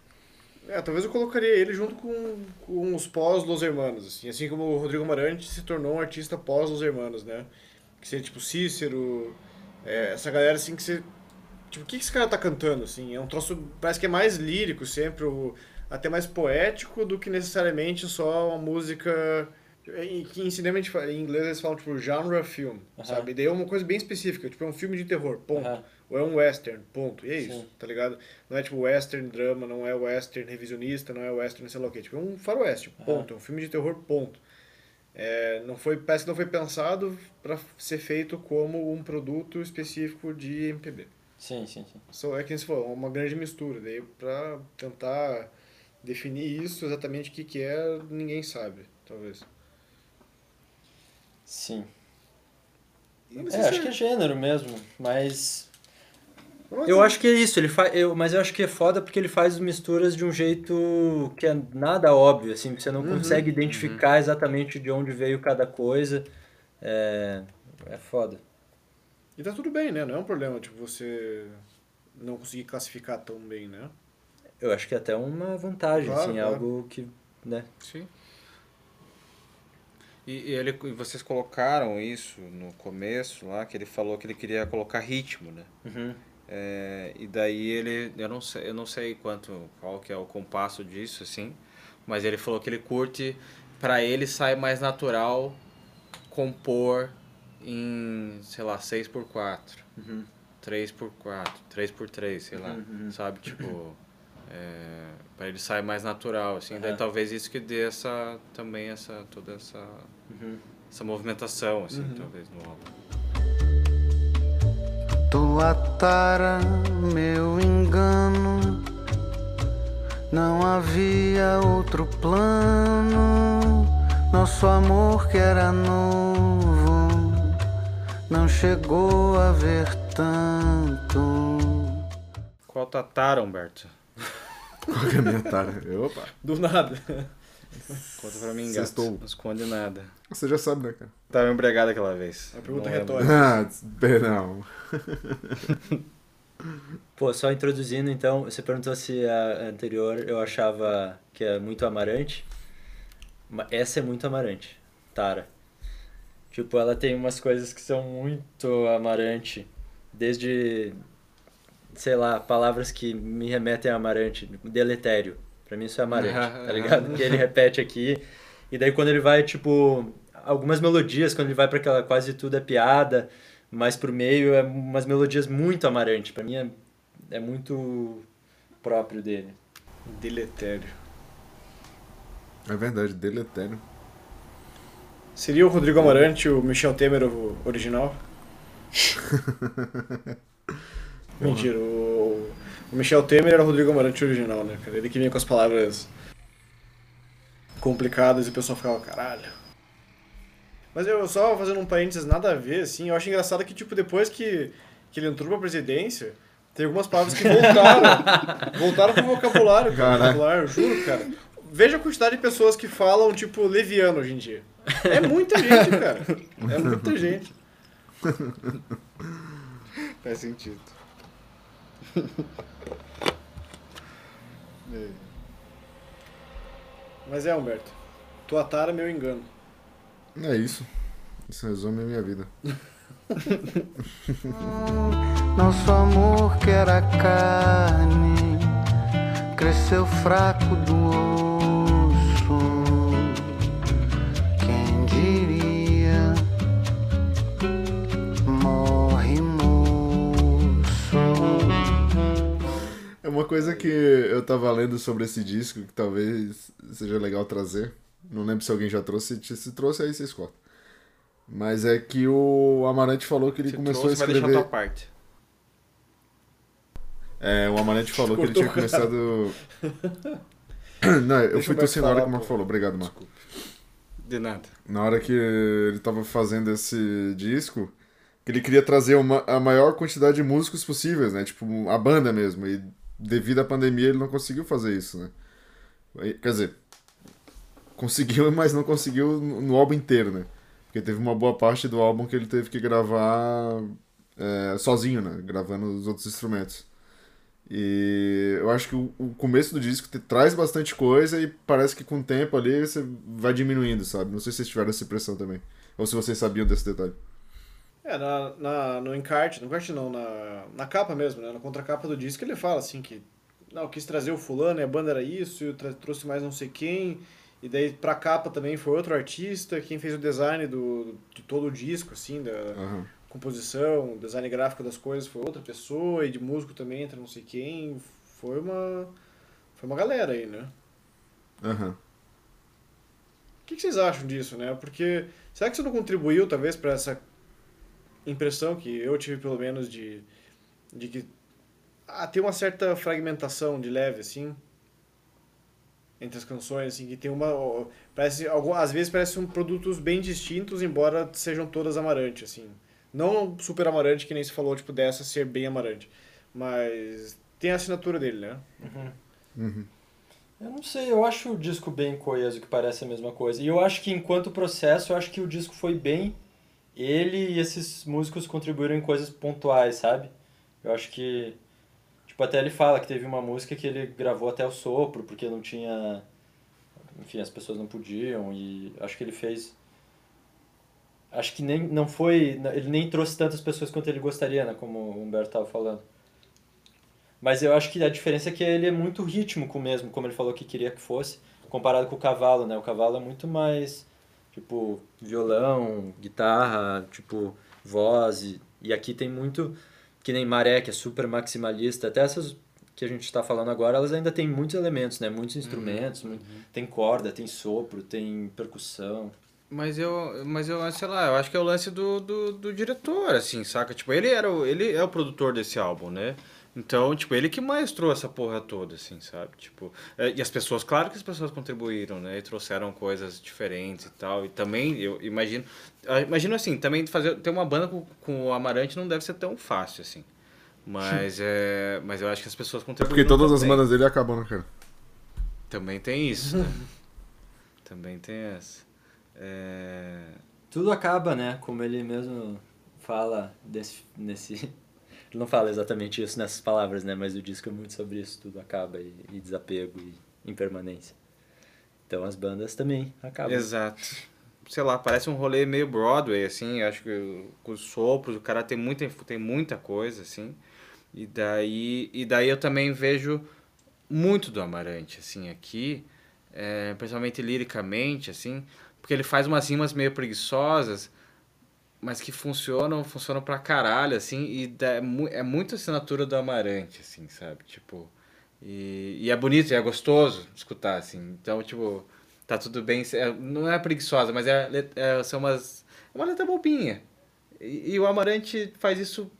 É, talvez eu colocaria ele junto com, com os pós-Los Hermanos, assim, assim como o Rodrigo Amarante se tornou um artista pós-Los Hermanos, né? Que seria tipo Cícero, é, essa galera assim que você. Tipo, o que esse cara tá cantando, assim? É um troço, parece que é mais lírico sempre, o- até mais poético do que necessariamente só uma música. em- Que em cinema, gente em inglês eles falam tipo genre film, Aham. sabe? E daí é uma coisa bem específica, tipo é um filme de terror, ponto. aham. Ou é um western, ponto. E é isso, Sim. tá ligado? Não é tipo western drama, não é western revisionista, não é western sei lá o quê. Tipo, é um faroeste, ponto. É um filme de terror, ponto. É, não foi, parece que não foi pensado pra ser feito como um produto específico de MPB. Sim, sim, sim. Só é que você falou, uma grande mistura. Daí pra tentar definir isso exatamente o que, que é, ninguém sabe, talvez. Sim. É, acho que é gênero mesmo, mas Eu acho que é isso, ele faz, eu, mas eu acho que é foda porque ele faz misturas de um jeito que é nada óbvio, assim, você não consegue identificar exatamente de onde veio cada coisa. É, é foda. E tá tudo bem, né? Não é um problema, tipo, você não conseguir classificar tão bem, né? Eu acho que é até uma vantagem, Claro, assim, é claro. algo que, né? Sim. E, e ele, e vocês colocaram isso no começo lá, que ele falou que ele queria colocar ritmo, né? Uhum. É, e daí ele, eu não sei, eu não sei quanto, qual que é o compasso disso, assim, mas ele falou que ele curte, pra ele sai mais natural compor em, sei lá, 6x4, Uhum. 3x4, 3x3, sei lá, Uhum. sabe, tipo, é, pra ele sai mais natural, assim, daí Aham. talvez isso que dê essa, também essa, toda essa, Uhum. essa movimentação, assim, talvez no álbum. Tua tara, meu engano. Não havia outro plano. Nosso amor que era novo não chegou a ver tanto. Qual Tatara, Humberto? Qual que é a minha tara? Opa. Do nada. Conta pra mim, gato. Sextou. Não esconde nada. Você já sabe, né, cara? Tava embriagado aquela vez. É uma pergunta Não lembro. retórica. Ah, perdão. Pô, só introduzindo então, você perguntou se a anterior eu achava que é muito amarante. Ma- Essa é muito amarante, Tara. Tipo, ela tem umas coisas que são muito amarante. Desde, sei lá, palavras que me remetem a amarante. Deletério. Pra mim isso é amarante, tá ligado? Que ele repete aqui. E daí quando ele vai, tipo, algumas melodias, quando ele vai pra aquela quase tudo é piada, mas pro meio é umas melodias muito amarante. Pra mim é, é muito próprio dele. Deletério. É verdade, deletério. Seria o Rodrigo Amarante o Michel Temer o original? Mentira, o, o Michel Temer era o Rodrigo Amarante original, né, cara? Ele que vinha com as palavras complicadas e o pessoal ficava, caralho. Mas eu só fazendo um parênteses nada a ver, assim, eu acho engraçado que, tipo, depois que, que ele entrou pra presidência, tem algumas palavras que voltaram. voltaram pro vocabulário, cara. Vocabulário, juro, cara. Veja a quantidade de pessoas que falam, tipo, leviano hoje em dia. É muita gente, cara. É muita gente. Faz sentido. Mas é, Humberto. Tua tara, meu engano. É isso. Isso resume a minha vida. Nosso amor que era carne cresceu fraco do coisa que eu tava lendo sobre esse disco que talvez seja legal trazer. Não lembro se alguém já trouxe. Se trouxe, aí vocês cortam. Mas é que o Amarante falou que ele Se começou trouxe, a vai deixar a escrever. tua parte. É, o Amarante falou que ele tinha começado. Não, eu Deixa fui tossir na hora que o Marco falou. Obrigado, Marco. De nada. Na hora que ele tava fazendo esse disco, que ele queria trazer uma, a maior quantidade de músicos possíveis, né? Tipo, a banda mesmo. E devido à pandemia ele não conseguiu fazer isso, né? Quer dizer, conseguiu, mas não conseguiu no, álbum inteiro, né? Porque teve uma boa parte do álbum que ele teve que gravar é, sozinho, né? Gravando os outros instrumentos. E eu acho que o, o começo do disco te- traz bastante coisa e parece que com o tempo ali você vai diminuindo, sabe? Não sei se vocês tiveram essa impressão também. Ou se vocês sabiam desse detalhe. É, na, na, no encarte, no encarte não, na, na capa mesmo, né? Na contracapa do disco ele fala assim que não, eu quis trazer o fulano e a banda era isso, eu tra- trouxe mais não sei quem, e daí pra capa também foi outro artista, quem fez o design do, de todo o disco, assim, da Aham. composição, o design gráfico das coisas foi outra pessoa, e de músico também entra não sei quem, foi uma, foi uma galera aí, né? Aham. O que, que vocês acham disso, né? Porque será que isso não contribuiu, talvez, para essa impressão que eu tive, pelo menos, de, de que ah, tem uma certa fragmentação de leve, assim, entre as canções, assim, que tem uma... Parece, às vezes parecem produtos bem distintos, embora sejam todas Amarante, assim. Não super Amarante, que nem se falou, tipo, dessa ser bem Amarante. Mas tem a assinatura dele, né? Uhum. Eu não sei, eu acho o disco bem coeso, que parece a mesma coisa. E eu acho que enquanto processo, eu acho que o disco foi bem. Ele e esses músicos contribuíram em coisas pontuais, sabe? Eu acho que. Tipo, até ele fala que teve uma música que ele gravou até o sopro, porque não tinha. Enfim, as pessoas não podiam, e acho que ele fez. Acho que nem não foi. Ele nem trouxe tantas pessoas quanto ele gostaria, né? Como o Humberto estava falando. Mas eu acho que a diferença é que ele é muito rítmico mesmo, como ele falou que queria que fosse, comparado com o cavalo, né? O cavalo é muito mais, tipo, violão, guitarra, tipo, voz. E, e aqui tem muito, que nem Maré, que é super maximalista. Até essas que a gente está falando agora, elas ainda têm muitos elementos, né? Muitos instrumentos, muito- tem corda, tem sopro, tem percussão. Mas eu, mas eu, sei lá, eu acho que é o lance do, do, do diretor, assim, saca? Tipo, ele era o, ele é o produtor desse álbum, né? Então, tipo, ele que maestrou essa porra toda, assim, sabe? Tipo, é, e as pessoas, claro que as pessoas contribuíram, né? E trouxeram coisas diferentes e tal. E também, eu imagino, ah, imagino assim, também fazer, ter uma banda com, com o Amarante não deve ser tão fácil, assim. Mas, é, mas eu acho que as pessoas É contribuíram porque todas as também. bandas dele acabam, né, cara? Também tem isso, né? também tem essa. É... Tudo acaba, né? Como ele mesmo fala desse, nesse... Não fala exatamente isso nessas palavras, né? Mas o disco é muito sobre isso. Tudo acaba e, e desapego e impermanência. Então as bandas também acabam. Exato. Sei lá, parece um rolê meio Broadway, assim, acho que com os sopros, o cara tem muita, tem muita coisa, assim. E daí, e daí eu também vejo muito do Amarante, assim, aqui, é, principalmente liricamente, assim, porque ele faz umas rimas meio preguiçosas, mas que funcionam, funcionam pra caralho, assim, e é, mu- é muito assinatura do Amarante, assim, sabe? Tipo, e, e é bonito, e é gostoso escutar, assim. Então, tipo, tá tudo bem. é- não é preguiçosa, mas é, é, são umas. É uma letra bobinha. E, e o Amarante faz isso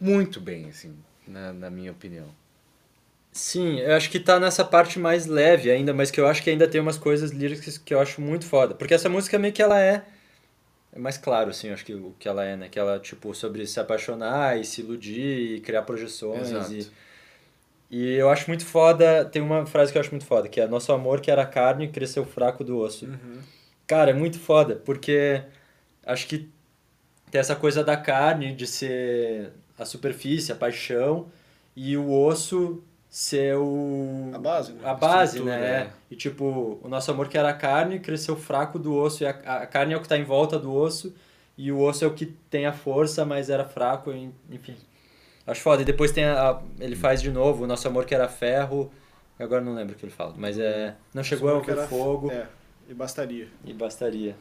muito bem, assim, na, na minha opinião. Sim, eu acho que tá nessa parte mais leve ainda, mas que eu acho que ainda tem umas coisas líricas que eu acho muito foda. Porque essa música meio que ela é. É mais claro, assim, acho que o que ela é, né? Que ela, tipo, sobre se apaixonar e se iludir e criar projeções. Exato. E, e eu acho muito foda. Tem uma frase que eu acho muito foda, que é: Nosso amor que era carne cresceu fraco do osso. Cara, é muito foda, porque acho que tem essa coisa da carne de ser a superfície, a paixão, e o osso ser o... A base, né? A base, Estrutura, né? é. E tipo, o nosso amor que era carne cresceu fraco do osso, e a, a carne é o que tá em volta do osso, e o osso é o que tem a força, mas era fraco, enfim. Acho foda. E depois tem a, a- ele faz de novo, o nosso amor que era ferro, agora não lembro o que ele fala, mas é... Não chegou a ouvir era- fogo, É, e bastaria. e bastaria.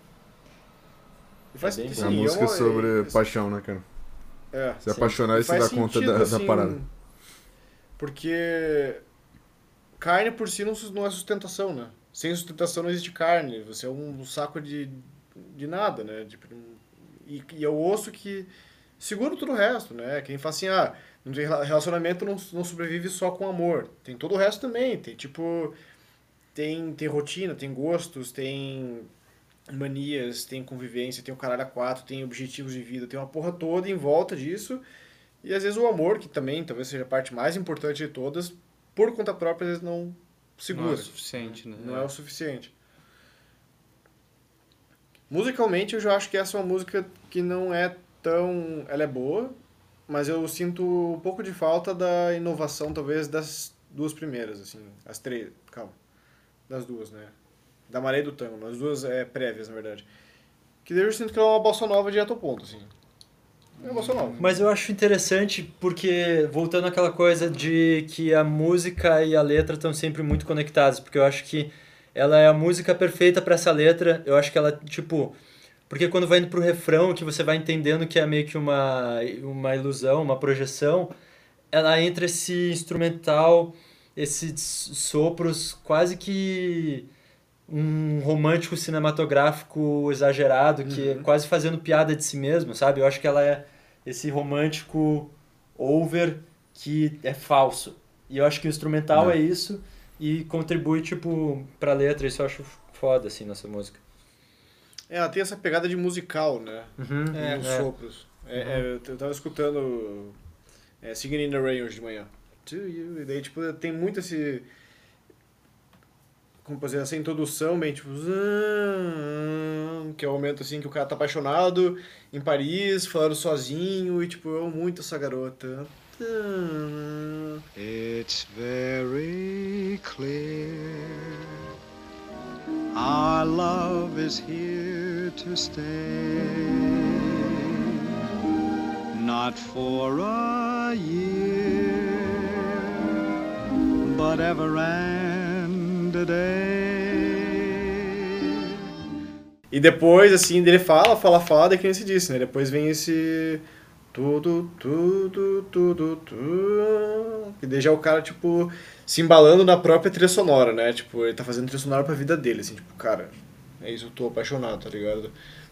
E faz É bem sim, É uma música sobre é- paixão, né, cara? É. Se Sim. apaixonar e se dar conta sentido, da, da assim, parada. Porque carne por si não, é sustentação, né? Sem sustentação não existe carne. Você é um saco de, de nada, né? Tipo, um- e, e é o osso que segura todo o resto, né? Quem fala assim, ah, relacionamento não, não sobrevive só com amor. Tem todo o resto também. Tem tipo. Tem, tem rotina, tem gostos, tem manias, tem convivência, tem o caralho a quatro, tem objetivos de vida, tem uma porra toda em volta disso. E às vezes o amor, que também talvez seja a parte mais importante de todas, por conta própria, às vezes não segura. Não é o suficiente, né? Não é o suficiente. Musicalmente, eu já acho que essa é uma música que não é tão. Ela é boa, mas eu sinto um pouco de falta da inovação, talvez, das duas primeiras, assim. As três. Calma. Das duas, né? Da Maré e do Tango. As duas é prévias, na verdade. Que daí eu sinto que ela é uma bossa nova direto ao ponto, assim. É. Mas eu acho interessante porque, voltando àquela coisa de que a música e a letra estão sempre muito conectadas, porque eu acho que ela é a música perfeita para essa letra. Eu acho que ela, tipo. Porque quando vai indo pro refrão, que você vai entendendo que é meio que uma, uma ilusão, uma projeção, ela entra esse instrumental, esses sopros, quase que um romântico cinematográfico exagerado, que é quase fazendo piada de si mesmo, sabe? Eu acho que ela é esse romântico over que é falso. E eu acho que o instrumental é, isso e contribui, tipo, pra letra. Isso eu acho foda, assim, nessa música. É, ela tem essa pegada de musical, né? Uhum, nos é. sopros. É, é, eu tava escutando É, Singing in the Rain hoje de manhã. To you. E daí, tipo, tem muito esse. Como dizer, essa introdução bem tipo. Que é o momento assim que o cara tá apaixonado em Paris, falando sozinho, e tipo, eu amo muito essa garota. It's very clear our love is here to stay. Not for a year, but ever and. E depois, assim, ele fala, fala, fala, daí que nem se disse, né? Depois vem esse. Tudo, tudo, tudo, tudo. E daí já é o cara, tipo, se embalando na própria trilha sonora, né? Tipo, ele tá fazendo trilha sonora pra vida dele, assim, tipo, cara, é isso, eu tô apaixonado, tá ligado?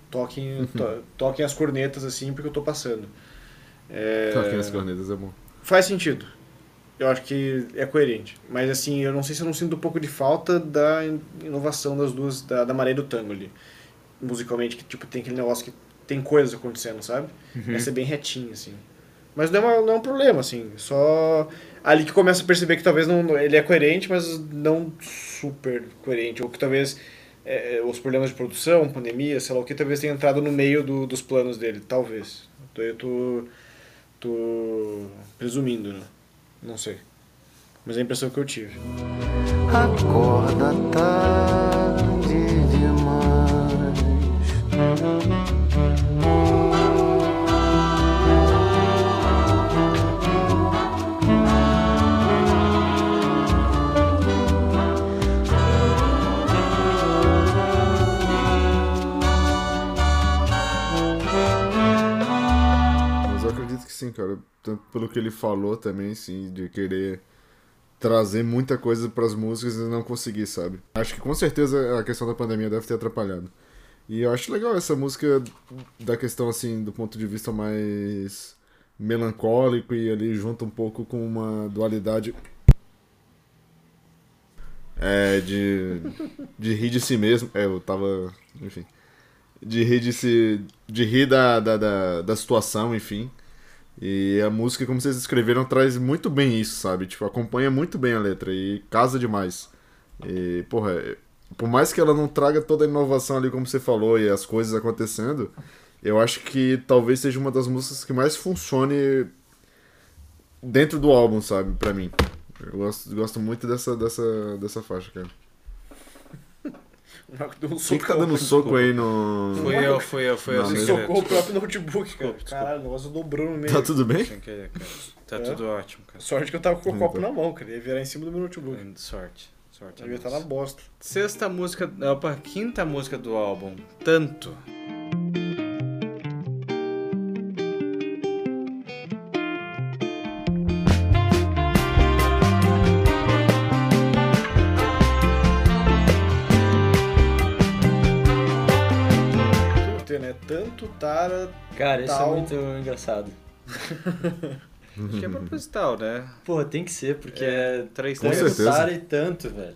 Toquem, to, toquem as cornetas, assim, porque eu tô passando. É... Toquem as cornetas é bom. Faz sentido. Eu acho que é coerente. Mas assim, eu não sei se eu não sinto um pouco de falta da in- inovação das duas, da, da maré do tango ali. Musicalmente, que tipo, tem aquele negócio que tem coisas acontecendo, sabe? Vai ser bem retinho, assim. Mas não é, uma- não é um problema, assim. Só ali que começa a perceber que talvez não, ele é coerente, mas não super coerente. Ou que talvez é, os problemas de produção, pandemia, sei lá o que, talvez tenha entrado no meio do, dos planos dele. Talvez. Então eu tô, tô presumindo, né? Não sei. Mas é a impressão que eu tive. Acorda tarde sim, cara. Tanto pelo que ele falou também, sim, de querer trazer muita coisa pras músicas e não conseguir, sabe? Acho que com certeza a questão da pandemia deve ter atrapalhado. E eu acho legal essa música da questão, assim, do ponto de vista mais melancólico e ali junta um pouco com uma dualidade é, de, de rir de si mesmo. É, eu tava. Enfim. De rir de si. De rir da, da, da, da situação, enfim. E a música, como vocês escreveram, traz muito bem isso, sabe? Tipo, acompanha muito bem a letra e casa demais. E, porra, por mais que ela não traga toda a inovação ali, como você falou, e as coisas acontecendo, eu acho que talvez seja uma das músicas que mais funcione dentro do álbum, sabe? Pra mim. Eu gosto, gosto muito dessa, dessa, dessa faixa, cara. Deu um Quem que tá dando soco aí no. Fui eu, fui eu, fui eu. Querer. Socou o próprio notebook, cara. Desculpa, Caralho, o negócio dobrou no meio. Tá tudo bem? Sem querer, cara. Tá É? tudo ótimo, cara. Sorte que eu tava com o copo tá. na mão, cara. Ia virar em cima do meu notebook. Sorte. Sorte. Eu ia estar na nossa. bosta. Sexta música, opa, quinta música do álbum, Tanto. Tara. Cara, isso Tal. é muito engraçado. Acho que é proposital, né? Pô, tem que ser, porque é Três Com certeza. Tara e tanto, velho.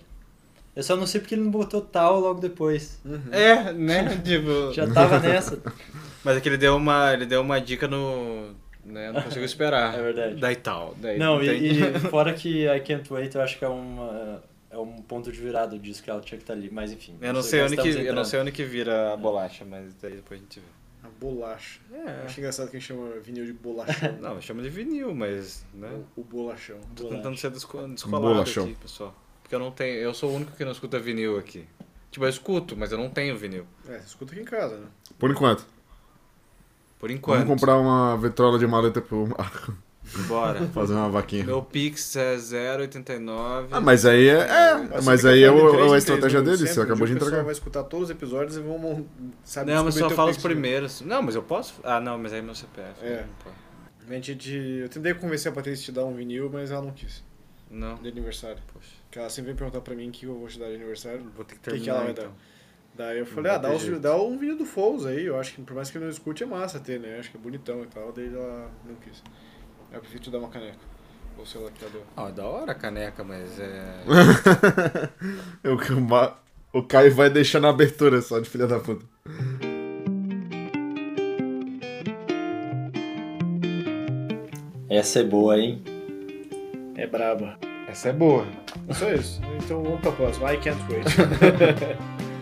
Eu só não sei porque ele não botou tal logo depois. É, né? Tipo, Já tava nessa. mas é que ele deu uma, ele deu uma dica no, né? Não consigo esperar. É verdade. Daí tal. Daí Não, e, e fora que I Can't Wait, eu acho que é uma é um ponto de virada disso que ela tinha que estar ali, mas enfim. Eu não isso sei onde que, eu não sei onde que vira a bolacha, mas daí depois a gente vê. Bolacha. É. Acho engraçado que a gente chama vinil de bolachão. Não, chama de vinil, mas, né? o, o bolachão. Tô Bolacha. tentando ser desco- descolado Bolachão. aqui, pessoal. Porque eu não tenho, eu sou o único que não escuta vinil aqui. Tipo, eu escuto, mas eu não tenho vinil. É, você escuta aqui em casa, né? Por enquanto. Por enquanto. Vamos comprar uma vitrola de maleta pro Marco. Bora. Fazer uma vaquinha. Meu Pix é 0,89. Ah, mas aí é. é, Mas mas aí é, o- três é em a estratégia minutos dele, você acabou de dia O entregar. vai escutar todos os episódios e vão sabe, Não, mas só fala os né? primeiros. Não, mas eu posso. Ah, não, mas aí é meu CPF. É. A gente de... Eu tentei convencer a Patrícia a te dar um vinil, mas ela não quis. não. De aniversário. Poxa. Que ela sempre vem perguntar pra mim o que eu vou te dar de aniversário. Vou ter que que terminar. ela vai então. Daí eu falei, ah, dá, os- dá um vinil do Foles aí, eu acho que por mais que ele não escute é massa ter, né? Acho que é bonitão e tal. Daí ela não quis. Eu prefiro te dar uma caneca. Ou sei lá que ela deu. Ah, da hora a caneca, mas é. o, que o o Caio vai deixar na abertura só de filha da puta. Essa é boa, hein? É braba. Essa é boa. Só isso. Então vamos pra próxima. I can't wait.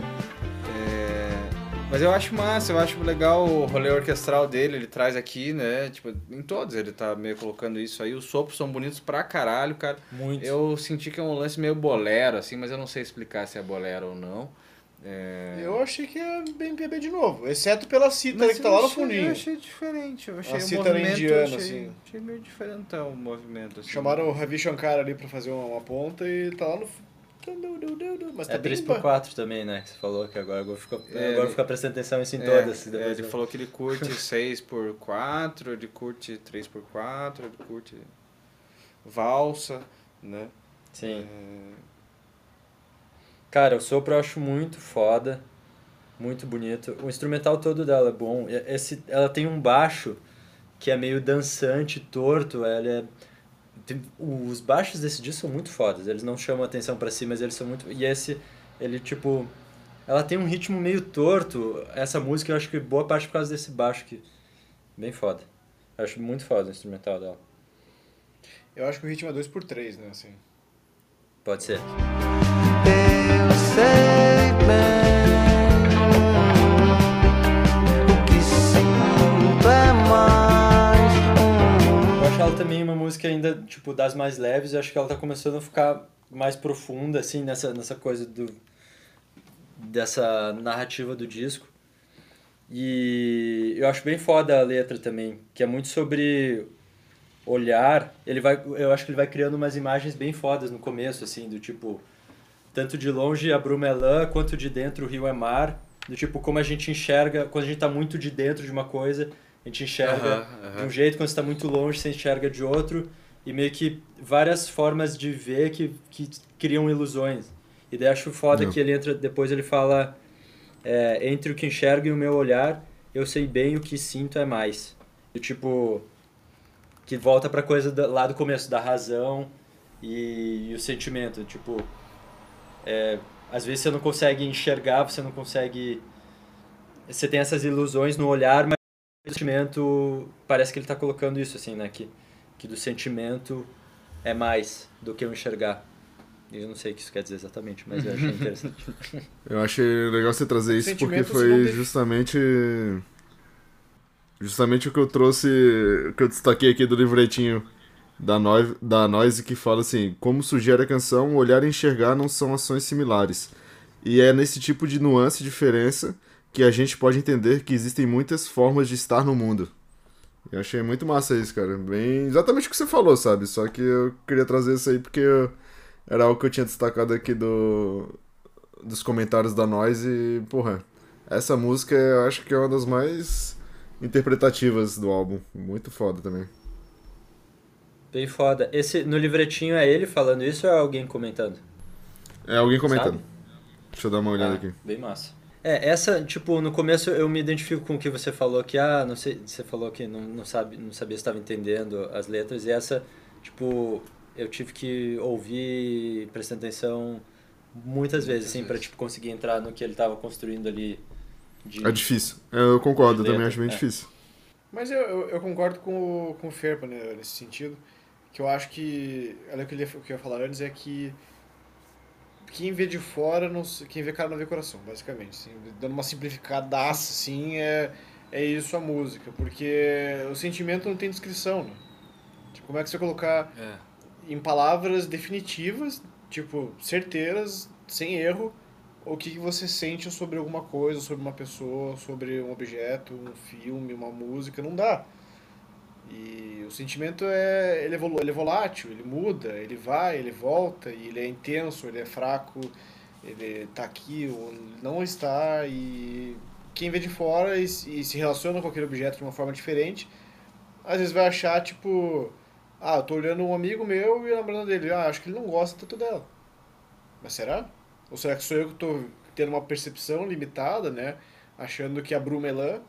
Mas eu acho massa, eu acho legal o rolê orquestral dele, ele traz aqui, né? Tipo, em todos ele tá meio colocando isso aí. Os sopros são bonitos pra caralho, cara. Muito. Eu senti que é um lance meio bolero, assim, mas eu não sei explicar se é bolero ou não. É... Eu achei que é bem PB de novo, exceto pela cítara Mas que tá lá no achei- fundinho. Eu achei diferente, eu achei A cítara movimento, indiana, achei, assim. achei meio diferentão o movimento, assim. Chamaram o Ravi Shankar ali pra fazer uma, uma ponta e tá lá no. Mas tá É bem 3x4 também, né? Você falou que agora eu vou ficar, É, agora ele- ficar prestando atenção isso em É, todas. é, depois ele eu- falou que ele curte 6x4, ele curte 3x4, ele curte valsa, né? Sim. É, Cara, o sopro eu acho muito foda. Muito bonito. O instrumental todo dela é bom. Esse, ela tem um baixo que é meio dançante, torto. Ela é... tem- os baixos desse disco são muito fodas. Eles não chamam atenção pra si, mas eles são muito... E esse, ele tipo... Ela tem um ritmo meio torto. Essa música eu acho que boa parte por causa desse baixo que... Bem foda. Eu acho muito foda o instrumental dela. Eu acho que o ritmo é 2x3, né? Assim. Pode ser. Eu sei bem ela também uma música ainda, tipo, das mais leves. Eu acho que ela tá começando a ficar mais profunda, assim, nessa, nessa coisa do... Dessa narrativa do disco. E eu acho bem foda a letra também, que é muito sobre olhar. Ele vai, eu acho que ele vai criando umas imagens bem fodas no começo, assim, do tipo... Tanto de longe a bruma é lã, quanto de dentro o rio é mar. Do tipo, como a gente enxerga... Quando a gente tá muito de dentro de uma coisa, a gente enxerga de um jeito, quando você está muito longe, você enxerga de outro, e meio que várias formas de ver que, que criam ilusões. E daí acho foda Não. que ele entra, depois ele fala, é, entre o que enxergo e o meu olhar, eu sei bem o que sinto é mais. E tipo, que volta pra coisa do, lá do começo, da razão e, e o sentimento, tipo, é, às vezes você não consegue enxergar, você não consegue... Você tem essas ilusões no olhar, mas o sentimento parece que ele está colocando isso assim né que que do sentimento é mais do que o enxergar eu não sei o que isso quer dizer exatamente mas eu achei interessante Eu achei legal você trazer isso porque foi justamente. Justamente o que eu trouxe. o que eu destaquei aqui do livretinho da, Noi, da Noise que fala assim: como sugere a canção, olhar e enxergar não são ações similares. E é nesse tipo de nuance e diferença que a gente pode entender que existem muitas formas de estar no mundo. Eu achei muito massa isso, cara. Bem. Exatamente o que você falou, sabe? Só que eu queria trazer isso aí porque eu- era algo que eu tinha destacado aqui do, dos comentários da Noise e, porra, essa música eu acho que é uma das mais interpretativas do álbum. Muito foda também. bem foda esse no livretinho é ele falando isso ou é alguém comentando É alguém comentando. Sabe? Deixa eu dar uma olhada Ah, aqui. bem massa é essa tipo no começo eu me identifico com o que você falou que ah não sei você falou que não, não sabe não sabia se estava entendendo as letras e essa tipo eu tive que ouvir prestando atenção muitas vezes assim para tipo conseguir entrar no que ele estava construindo ali de É difícil. É, Eu concordo, eu também Letra, acho bem é. difícil. Mas eu, eu, eu concordo com o, com o Ferpa né, nesse sentido. Que eu acho que. Olha o que, ele, o que eu ia falar antes é que. Quem vê de fora, não, quem vê cara não vê coração, basicamente. assim. dando uma simplificadaça, assim, é, é isso a música. Porque o sentimento não tem descrição, né? Tipo, como é que você colocar É. em palavras definitivas, tipo, certeiras, sem erro, o que que você sente sobre alguma coisa, sobre uma pessoa, sobre um objeto, um filme, uma música, não dá. E o sentimento é, ele é, ele é volátil, ele muda, ele vai, ele volta, e ele é intenso, ele é fraco, ele tá aqui ou não está, e quem vê de fora e, se- e se relaciona com aquele objeto de uma forma diferente, às vezes vai achar, tipo, ah, eu tô olhando um amigo meu e lembrando dele, ah, acho que ele não gosta tanto dela. Mas será? Ou será que sou eu que tô tendo uma percepção limitada, né? Achando que a bruma é lã,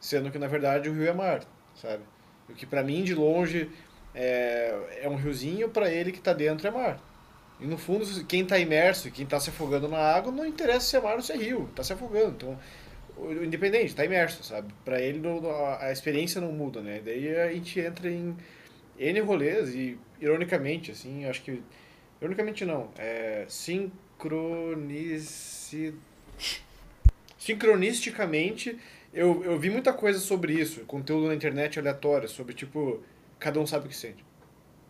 sendo que na verdade o rio é mar, sabe? O que pra mim de longe é, é um riozinho, pra ele que tá dentro é mar. E no fundo, quem tá imerso, quem tá se afogando na água, não interessa se é mar ou se é rio, tá se afogando. Então, independente, tá imerso, sabe? Pra ele a experiência não muda, né? Daí a gente entra em N rolês e, ironicamente, assim, acho que... Ironicamente não, é sincronici... Sincronisticamente, eu, eu vi muita coisa sobre isso, conteúdo na internet aleatório, sobre, tipo, cada um sabe o que sente.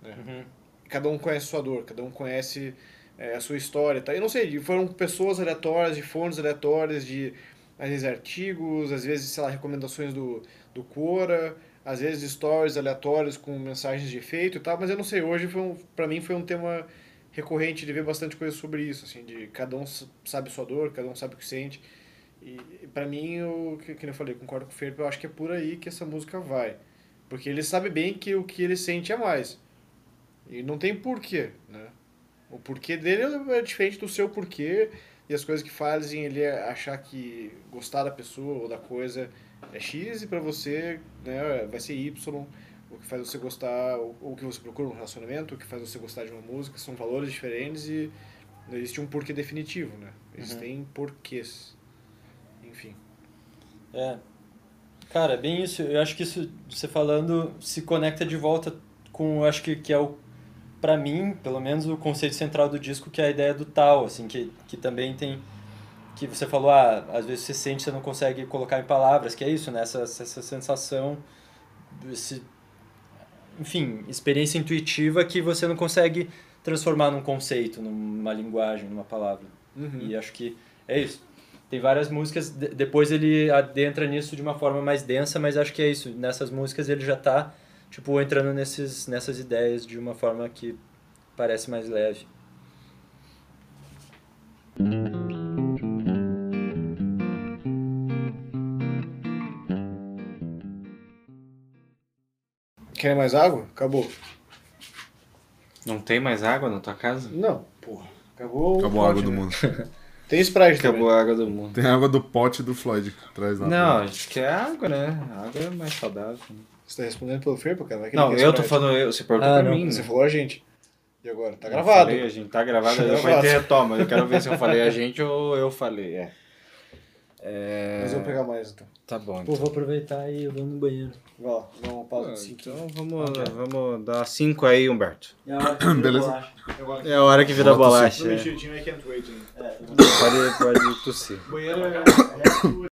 né? Cada um conhece sua dor, cada um conhece é, a sua história, tá? Eu não sei, foram pessoas aleatórias, de fontes aleatórias, de, às vezes, artigos, às vezes, sei lá, recomendações do, do Quora, às vezes stories aleatórios com mensagens de efeito e tal, mas eu não sei, hoje foi um, pra mim foi um tema recorrente de ver bastante coisa sobre isso, assim, de cada um sabe sua dor, cada um sabe o que sente. E, para mim, eu, que, que eu falei, concordo com o Fer, eu acho que é por aí que essa música vai. Porque ele sabe bem que o que ele sente é mais. E não tem porquê, né? O porquê dele é diferente do seu porquê e as coisas que fazem ele achar que gostar da pessoa ou da coisa é X e pra você né, vai ser Y. O que faz você gostar, o que você procura num relacionamento, o que faz você gostar de uma música, são valores diferentes e não existe um porquê definitivo, né? Existem porquês. É. Cara, é bem isso. Eu acho que isso, você falando, se conecta de volta com, eu acho que, que é o, pra mim, pelo menos, o conceito central do disco, que é a ideia do tal, assim, que, que também tem, que você falou, ah, às vezes você sente, você não consegue colocar em palavras, que é isso, né? Essa, essa sensação, esse, enfim, experiência intuitiva que você não consegue transformar num conceito, numa linguagem, numa palavra. E acho que é isso. Tem várias músicas, de- depois ele adentra nisso de uma forma mais densa, mas acho que é isso. Nessas músicas ele já tá, tipo, entrando nesses, nessas ideias de uma forma que parece mais leve. Quer mais água? Acabou. Não tem mais água na tua casa? Não, porra. Acabou, o Acabou a água do né? mundo. Tem Sprite também. Acabou a água do mundo. Tem a água do pote do Floyd atrás da Não, a gente quer água, né? A água é mais saudável. Você tá respondendo pelo Ferpa, cara? Vai que Não, eu tô falando, eu, você perguntou Ah, pra não, mim. Você falou a gente. E agora? Tá Eu gravado. falei, a gente tá gravado, Tá vai gravado. ter retoma. Eu quero ver se eu falei a gente ou eu falei. É. É... Mas eu vou pegar mais então. Tá bom. Pô, Então. vou aproveitar e eu vou no banheiro. Vai lá, dá uma pausa Ah, de 5 então vamos, vamos dar cinco aí, Humberto. É a hora que vira Beleza. bolacha. É a hora que vira bolacha. É. ainda. É, Pode, pode tossir. Banheiro é...